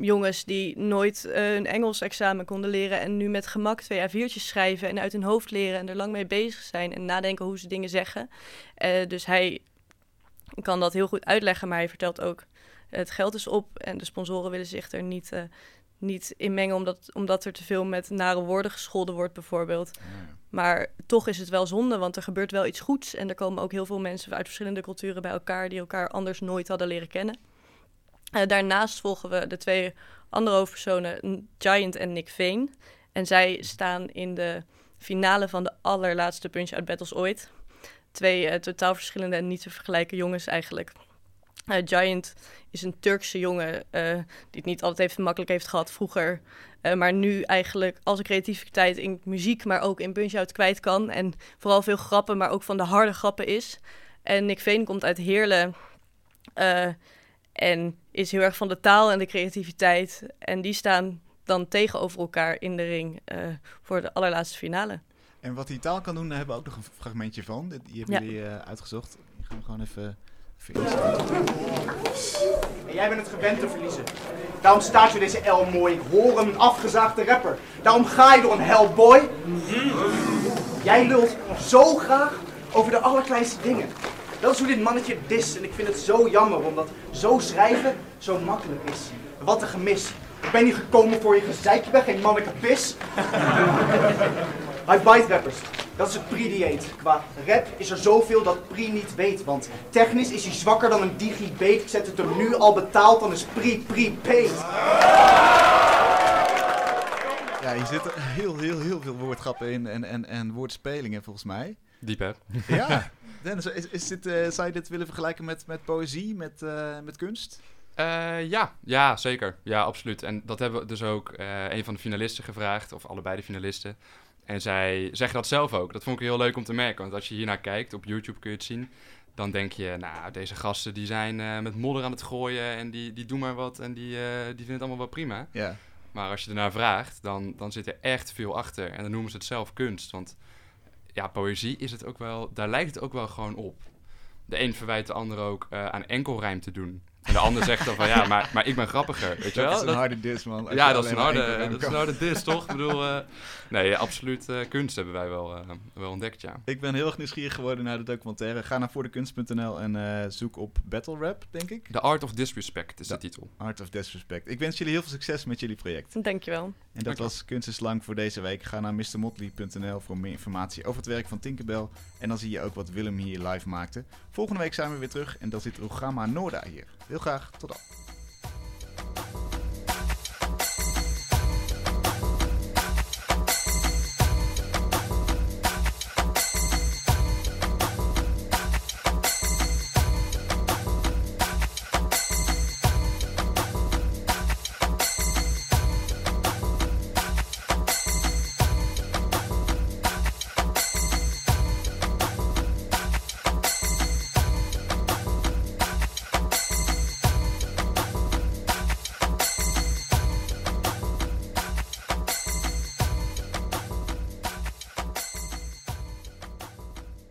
jongens die nooit eh, een Engels examen konden leren en nu met gemak twee A4'tjes schrijven en uit hun hoofd leren en er lang mee bezig zijn en nadenken hoe ze dingen zeggen. Eh, dus hij kan dat heel goed uitleggen, maar hij vertelt ook het geld is op en de sponsoren willen zich er niet, eh, niet in mengen omdat, omdat er te veel met nare woorden gescholden wordt bijvoorbeeld. Maar toch is het wel zonde, want er gebeurt wel iets goeds en er komen ook heel veel mensen uit verschillende culturen bij elkaar die elkaar anders nooit hadden leren kennen. Eh, daarnaast volgen we de twee andere hoofdpersonen, Giant en Nick Veen. En zij staan in de finale van de allerlaatste Punch-Out Battles ooit. Twee eh, totaal verschillende en niet te vergelijken jongens eigenlijk. Eh, Giant is een Turkse jongen die het niet altijd heeft, makkelijk heeft gehad vroeger. maar nu eigenlijk al zijn creativiteit in muziek, maar ook in Punch-Out kwijt kan. En vooral veel grappen, maar ook van de harde grappen is. En Nick Veen komt uit Heerlen. En is heel erg van de taal en de creativiteit. En die staan dan tegenover elkaar in de ring eh, voor de allerlaatste finale. En wat die taal kan doen, daar hebben we ook nog een fragmentje van. Die hebben Ja. jullie eh, uitgezocht. Die gaan we gewoon even... even inzetten. En jij bent het gewend te verliezen. Daarom staat je deze L mooi. Ik hoor een afgezaagde rapper. Daarom ga je door een hellboy. Jij lult zo graag over de allerkleinste dingen. Dat is hoe dit mannetje dist. En ik vind het zo jammer, omdat zo schrijven zo makkelijk is. Wat een gemis. Ik ben hier gekomen voor je gezeik. Bent geen manneke pis. Hij bite rappers. Dat is het pre-dieet. Qua rap is er zoveel dat Pri niet weet. Want technisch is hij zwakker dan een digibate. Ik zet het hem nu al betaald, dan is Pri prepaid. Ja, hier zitten heel, heel, heel veel woordgrappen in en, en, en woordspelingen volgens mij. Diep, hè? Ja. Dennis, is, is dit, eh, zou je dit willen vergelijken met, met poëzie, met, eh, met kunst? Eh, ja, ja, zeker. Ja, absoluut. En dat hebben we dus ook eh, een van de finalisten gevraagd, of allebei de finalisten. En zij zeggen dat zelf ook. Dat vond ik heel leuk om te merken. Want als je hiernaar kijkt, op YouTube kun je het zien. Dan denk je, nou, deze gasten die zijn eh, met modder aan het gooien en die, die doen maar wat en die, eh, die vinden het allemaal wel prima. Ja. Maar als je ernaar vraagt, dan, dan zit er echt veel achter. En dan noemen ze het zelf kunst. Want ja, poëzie is het ook wel, daar lijkt het ook wel gewoon op. De een verwijt de ander ook eh, aan enkelrijm te doen. En de ander zegt dan van ja, maar, maar ik ben grappiger. Weet je wel? Dat is een harde dis, man. Ja, dat is, een harde, dat is een harde dis, toch? Ik bedoel, eh, nee, absoluut eh, kunst hebben wij wel, eh, wel ontdekt, ja. Ik ben heel erg nieuwsgierig geworden naar de documentaire. Ga naar voordekunst.nl en eh, zoek op Battle Rap, denk ik. The Art of Disrespect is de titel. Art of Disrespect. Ik wens jullie heel veel succes met jullie project. Dankjewel. En dat Dankjewel. was Kunst is Lang voor deze week. Ga naar mrmotley.nl voor meer informatie over het werk van Tinkerbell. En dan zie je ook wat Willem hier live maakte. Volgende week zijn we weer terug en dan zit Rugama Noorda hier. Heel graag, tot dan.